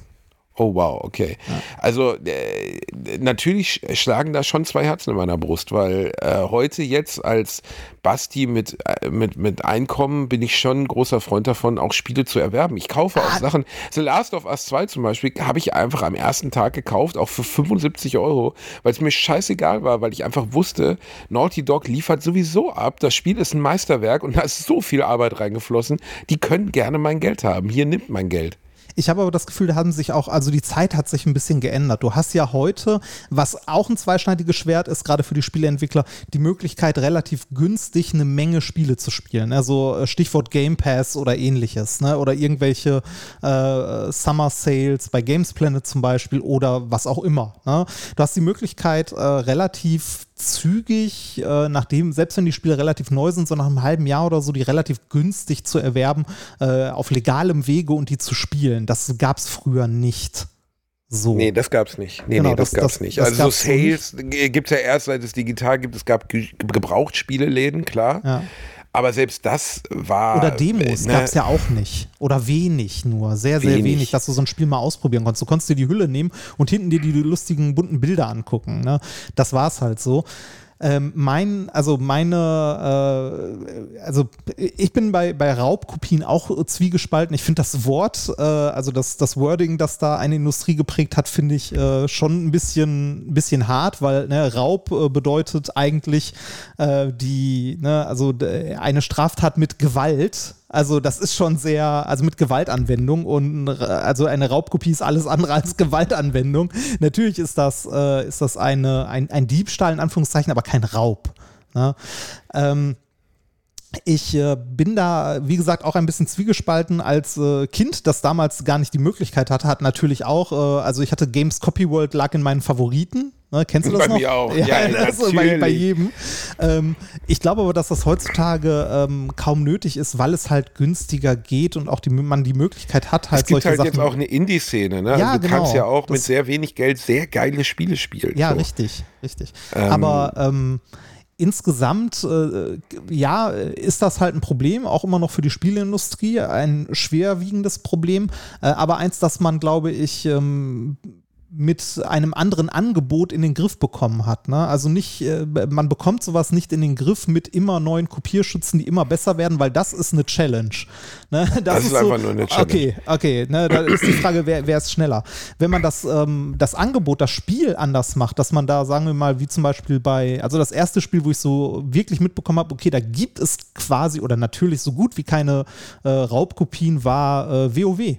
Speaker 2: Oh wow, okay. Also äh, natürlich schlagen da schon zwei Herzen in meiner Brust, weil äh, heute jetzt als Basti mit, äh, mit, mit Einkommen bin ich schon ein großer Freund davon, auch Spiele zu erwerben. Ich kaufe auch Sachen. The Last of Us 2 zum Beispiel habe ich einfach am ersten Tag gekauft, auch für 75 Euro, weil es mir scheißegal war, weil ich einfach wusste, Naughty Dog liefert sowieso ab. Das Spiel ist ein Meisterwerk und da ist so viel Arbeit reingeflossen. Die können gerne mein Geld haben. Hier nimmt mein Geld.
Speaker 1: Ich habe aber das Gefühl, da haben sich auch, also die Zeit hat sich ein bisschen geändert. Du hast ja heute, was auch ein zweischneidiges Schwert ist, gerade für die Spieleentwickler, die Möglichkeit, relativ günstig eine Menge Spiele zu spielen. Also äh, Stichwort Game Pass oder ähnliches, ne? Oder irgendwelche äh, Summer Sales bei Games Planet zum Beispiel oder was auch immer. Ne? Du hast die Möglichkeit, äh, relativ zügig, äh, nachdem, selbst wenn die Spiele relativ neu sind, so nach einem halben Jahr oder so, die relativ günstig zu erwerben, äh, auf legalem Wege und die zu spielen. Das gab es früher nicht. So.
Speaker 2: Nee, das gab's nicht. Nee,
Speaker 1: Genau,
Speaker 2: nee, das,
Speaker 1: das-
Speaker 2: gab's
Speaker 1: das-
Speaker 2: nicht.
Speaker 1: das
Speaker 2: also
Speaker 1: gab's
Speaker 2: so Sales gibt es ja erst, seit es digital gibt. Es gab Ge Gebrauchtspieleläden, klar.
Speaker 1: Ja.
Speaker 2: Aber selbst das war.
Speaker 1: Oder Demos
Speaker 2: äh, ne,
Speaker 1: gab es ja auch nicht. Oder wenig nur. Sehr, sehr wenig.
Speaker 2: Wenig.
Speaker 1: dass du so ein Spiel mal ausprobieren konntest. Du konntest dir die Hülle nehmen und hinten dir die lustigen bunten Bilder angucken. Ne? Das war es halt so. Ähm, mein, also meine, äh, also ich bin bei, bei Raubkopien auch zwiegespalten. Ich finde das Wort, äh, also das, das Wording, das da eine Industrie geprägt hat, finde ich äh, schon ein bisschen, ein bisschen hart, weil ne, Raub äh, bedeutet eigentlich äh, die, ne, also eine Straftat mit Gewalt. Also das ist schon sehr, also mit Gewaltanwendung und also eine Raubkopie ist alles andere als Gewaltanwendung. Natürlich ist das, äh, ist das eine, ein, ein Diebstahl in Anführungszeichen, aber kein Raub. Ne? Ähm, ich äh, bin da, wie gesagt, auch ein bisschen zwiegespalten als äh, Kind, das damals gar nicht die Möglichkeit hatte, hat natürlich auch, äh, also ich hatte Games Copy World lag in meinen Favoriten. Ne, kennst du das
Speaker 2: Bei
Speaker 1: noch?
Speaker 2: mir auch.
Speaker 1: Ja,
Speaker 2: Ja,
Speaker 1: das ist bei, bei jedem. Ähm, ich glaube aber, dass das heutzutage ähm, kaum nötig ist, weil es halt günstiger geht und auch die, man die Möglichkeit hat, halt
Speaker 2: es gibt
Speaker 1: solche
Speaker 2: halt
Speaker 1: Sachen.
Speaker 2: jetzt auch eine Indie-Szene, ne?
Speaker 1: Ja,
Speaker 2: also du kannst
Speaker 1: genau.
Speaker 2: ja auch mit
Speaker 1: Das-
Speaker 2: sehr wenig Geld sehr geile Spiele spielen.
Speaker 1: Ja,
Speaker 2: so.
Speaker 1: richtig, richtig.
Speaker 2: Ähm,
Speaker 1: Aber ähm, insgesamt, äh, ja, ist das halt ein Problem, auch immer noch für die Spieleindustrie, ein schwerwiegendes Problem, äh, aber eins, das man, glaube ich, ähm, mit einem anderen Angebot in den Griff bekommen hat. Ne? Also nicht, äh, man bekommt sowas nicht in den Griff mit immer neuen Kopierschützen, die immer besser werden, weil das ist eine Challenge. Ne? [laughs]
Speaker 2: Das ist einfach nur eine Challenge.
Speaker 1: Okay, okay, ne? da ist die Frage, wer, wer ist schneller. Wenn man das, ähm, das Angebot, das Spiel anders macht, dass man da, sagen wir mal, wie zum Beispiel bei, also das erste Spiel, wo ich so wirklich mitbekommen habe, okay, da gibt es quasi oder natürlich so gut wie keine äh, Raubkopien, war äh, WoW.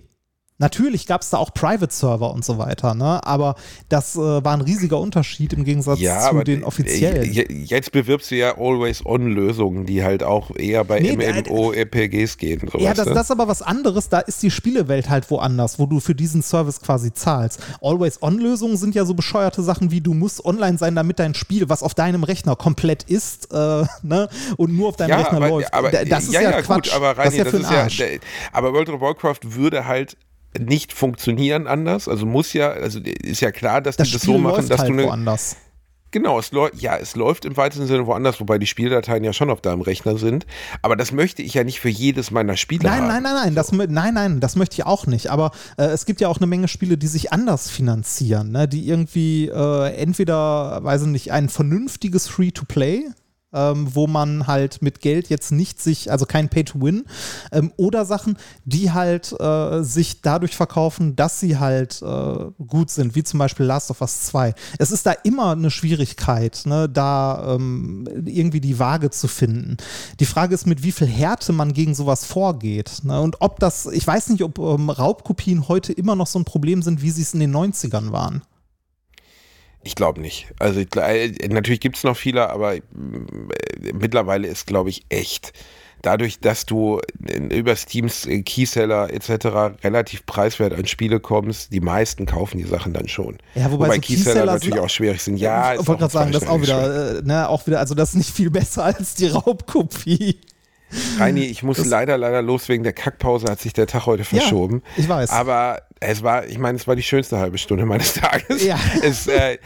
Speaker 1: Natürlich gab es da auch Private-Server und so weiter, ne? aber das äh, war ein riesiger Unterschied im Gegensatz
Speaker 2: Ja,
Speaker 1: zu den offiziellen.
Speaker 2: je- Jetzt bewirbst du ja Always-On-Lösungen, die halt auch eher bei
Speaker 1: Nee,
Speaker 2: MMO-RPGs gehen. So
Speaker 1: Ja, das,
Speaker 2: du?
Speaker 1: das ist aber was anderes. Da ist die Spielewelt halt woanders, wo du für diesen Service quasi zahlst. Always-On-Lösungen sind ja so bescheuerte Sachen wie du musst online sein, damit dein Spiel, was auf deinem Rechner komplett ist, äh, [laughs] ne, und nur auf deinem Rechner
Speaker 2: aber,
Speaker 1: läuft.
Speaker 2: Aber,
Speaker 1: Da- das ist ja, Quatsch.
Speaker 2: Gut, aber
Speaker 1: das ist
Speaker 2: Reini,
Speaker 1: ja für
Speaker 2: ist ja,
Speaker 1: Arsch.
Speaker 2: aber World of Warcraft würde halt nicht funktionieren anders. Also muss ja, also ist ja klar, dass
Speaker 1: das
Speaker 2: die das
Speaker 1: Spiel
Speaker 2: so machen, dass
Speaker 1: halt
Speaker 2: du eine,
Speaker 1: woanders.
Speaker 2: Genau, es läuft, ja, es läuft im weitesten Sinne woanders, wobei die Spieldateien ja schon auf deinem Rechner sind. Aber das möchte ich ja nicht für jedes meiner Spiele
Speaker 1: Nein,
Speaker 2: haben.
Speaker 1: nein, nein, nein, das, nein, nein, das möchte ich auch nicht. Aber äh, es gibt ja auch eine Menge Spiele, die sich anders finanzieren, ne? die irgendwie äh, entweder, weiß ich nicht, ein vernünftiges Free-to-Play, ähm, wo man halt mit Geld jetzt nicht sich, also kein Pay-to-Win, ähm, oder Sachen, die halt äh, sich dadurch verkaufen, dass sie halt äh, gut sind, wie zum Beispiel Last of Us 2. Es ist da immer eine Schwierigkeit, ne, da ähm, irgendwie die Waage zu finden. Die Frage ist, mit wie viel Härte man gegen sowas vorgeht. Ne? Und ob das, ich weiß nicht, ob ähm, Raubkopien heute immer noch so ein Problem sind, wie sie es in den 90ern waren.
Speaker 2: Ich glaube nicht. Also äh, natürlich gibt es noch viele, aber äh, mittlerweile ist, glaube ich, echt. Dadurch, dass du über Steams äh, Keyseller etc. relativ preiswert an Spiele kommst, die meisten kaufen die Sachen dann schon.
Speaker 1: Ja, wobei so
Speaker 2: Keyseller
Speaker 1: Keyseller
Speaker 2: natürlich auch schwierig sind. Ja,
Speaker 1: ich wollte gerade sagen, das ist auch wieder, äh, ne, auch wieder, also das ist nicht viel besser als die Raubkopie.
Speaker 2: Reini, ich muss
Speaker 1: Das-
Speaker 2: leider, leider los. Wegen der Kackpause hat sich der Tag heute verschoben.
Speaker 1: ich weiß.
Speaker 2: Aber es war, ich meine, es war die schönste halbe Stunde meines [laughs] Tages.
Speaker 1: Ja. [laughs]
Speaker 2: Es, äh,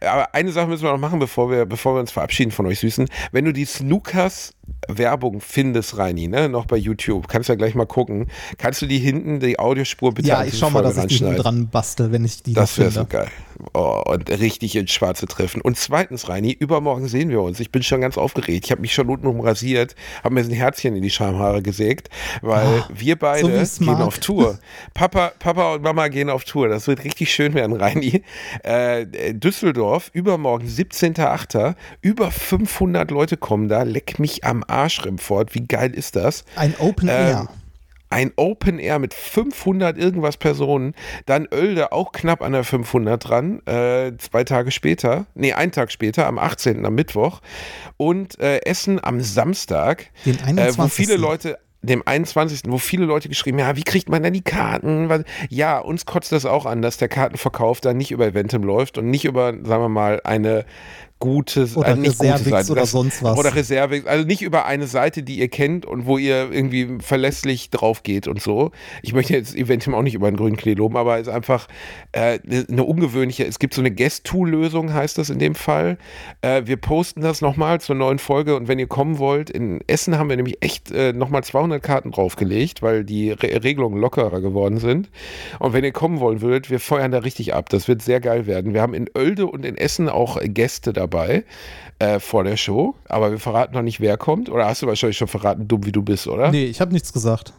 Speaker 2: aber eine Sache müssen wir noch machen, bevor wir, bevor wir uns verabschieden von euch Süßen. Wenn du die Snookers Werbung findest, Reini, ne, noch bei YouTube, kannst du ja gleich mal gucken. Kannst du die hinten, die Audiospur bitte
Speaker 1: Ja, ich schau mal, dass ich die dran bastel, wenn ich die
Speaker 2: Das
Speaker 1: noch
Speaker 2: wäre so
Speaker 1: finde.
Speaker 2: geil. Oh, und richtig ins Schwarze treffen. Und zweitens, Reini, übermorgen sehen wir uns. Ich bin schon ganz aufgeregt. Ich habe mich schon untenrum rasiert, habe mir ein Herzchen in die Schamhaare gesägt, weil wir beide
Speaker 1: so
Speaker 2: gehen auf Tour. Papa, Papa und Mama gehen auf Tour. Das wird richtig schön werden, Reini. Äh, Düsseldorf, übermorgen, 17.8. Über 500 Leute kommen da. Leck mich am Arsch, Remford. Wie geil ist das?
Speaker 1: Ein Open Air.
Speaker 2: Ein Open Air mit 500 irgendwas Personen, dann Oelde auch knapp an der 500 dran, äh, zwei Tage später, nee, einen Tag später, am 18. am Mittwoch und äh, Essen am Samstag, äh, wo
Speaker 1: 21..
Speaker 2: viele Leute dem 21., wo viele Leute geschrieben haben, ja, wie kriegt man denn die Karten? Ja, uns kotzt das auch an, dass der Kartenverkauf da nicht über Eventim läuft und nicht über, sagen wir mal, eine gute,
Speaker 1: Oder
Speaker 2: äh, nicht gute
Speaker 1: Reservix
Speaker 2: Seite.
Speaker 1: oder
Speaker 2: Das-
Speaker 1: sonst was.
Speaker 2: Oder Reserve, also nicht über eine Seite, die ihr kennt und wo ihr irgendwie verlässlich drauf geht und so. Ich möchte jetzt Eventim auch nicht über einen grünen Klee loben, aber es ist einfach äh, eine ungewöhnliche, es gibt so eine Guest-Tool-Lösung, heißt das in dem Fall. Äh, wir posten das nochmal zur neuen Folge und wenn ihr kommen wollt, in Essen haben wir nämlich echt äh, nochmal 200 Karten draufgelegt, weil die Re Regelungen lockerer geworden sind. Und wenn ihr kommen wollen würdet, wir feuern da richtig ab. Das wird sehr geil werden. Wir haben in Oelde und in Essen auch Gäste dabei äh, vor der Show, aber wir verraten noch nicht, wer kommt. Oder hast du wahrscheinlich schon verraten, dumm wie du bist, oder?
Speaker 1: Nee, ich habe nichts gesagt.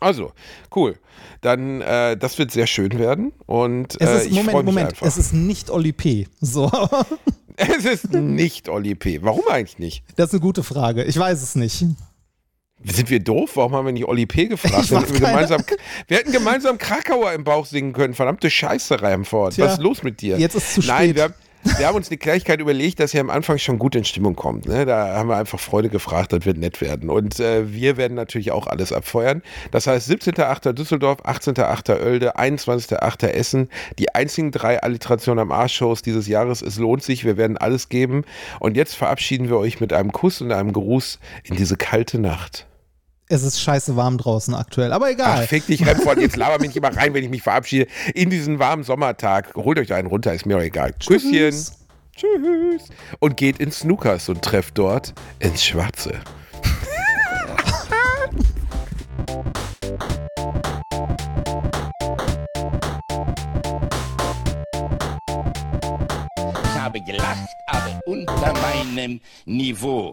Speaker 2: Also, cool. Dann, äh, das wird sehr schön werden und
Speaker 1: Es
Speaker 2: äh,
Speaker 1: ist,
Speaker 2: ich freue
Speaker 1: Moment,
Speaker 2: mich
Speaker 1: Moment,
Speaker 2: einfach.
Speaker 1: es ist nicht Oli P. So, [laughs]
Speaker 2: es ist nicht Oli P. Warum eigentlich nicht?
Speaker 1: das ist eine gute Frage. Ich weiß es nicht.
Speaker 2: Sind wir doof? Warum haben wir nicht Oli P. gefragt? [laughs]
Speaker 1: Ich
Speaker 2: Wir gemeinsam, wir hätten gemeinsam Krakauer im Bauch singen können. Verdammte Scheiße, Reimfort.
Speaker 1: Tja,
Speaker 2: Was ist los mit dir?
Speaker 1: jetzt ist zu
Speaker 2: Nein,
Speaker 1: spät.
Speaker 2: wir haben, wir haben uns die Klärigkeit überlegt, dass ihr am Anfang schon gut in Stimmung kommt. Ne? Da haben wir einfach Freude gefragt, das wird nett werden. Und äh, wir werden natürlich auch alles abfeuern. Das heißt 17.8. Düsseldorf, 18.8. Oelde, 21.8. Essen. Die einzigen drei Alliterationen am Arsch-Shows dieses Jahres. Es lohnt sich, wir werden alles geben. Und jetzt verabschieden wir euch mit einem Kuss und einem Gruß in diese kalte Nacht.
Speaker 1: Es ist scheiße warm draußen aktuell, aber egal.
Speaker 2: Ach, fick dich, Remford, jetzt laber mich nicht immer rein, wenn ich mich verabschiede. In diesen warmen Sommertag. Holt euch einen runter, ist mir auch egal. Küsschen. Tschüss. Und geht ins Snookers und trefft dort ins Schwarze.
Speaker 3: Ich habe gelacht, aber unter meinem Niveau.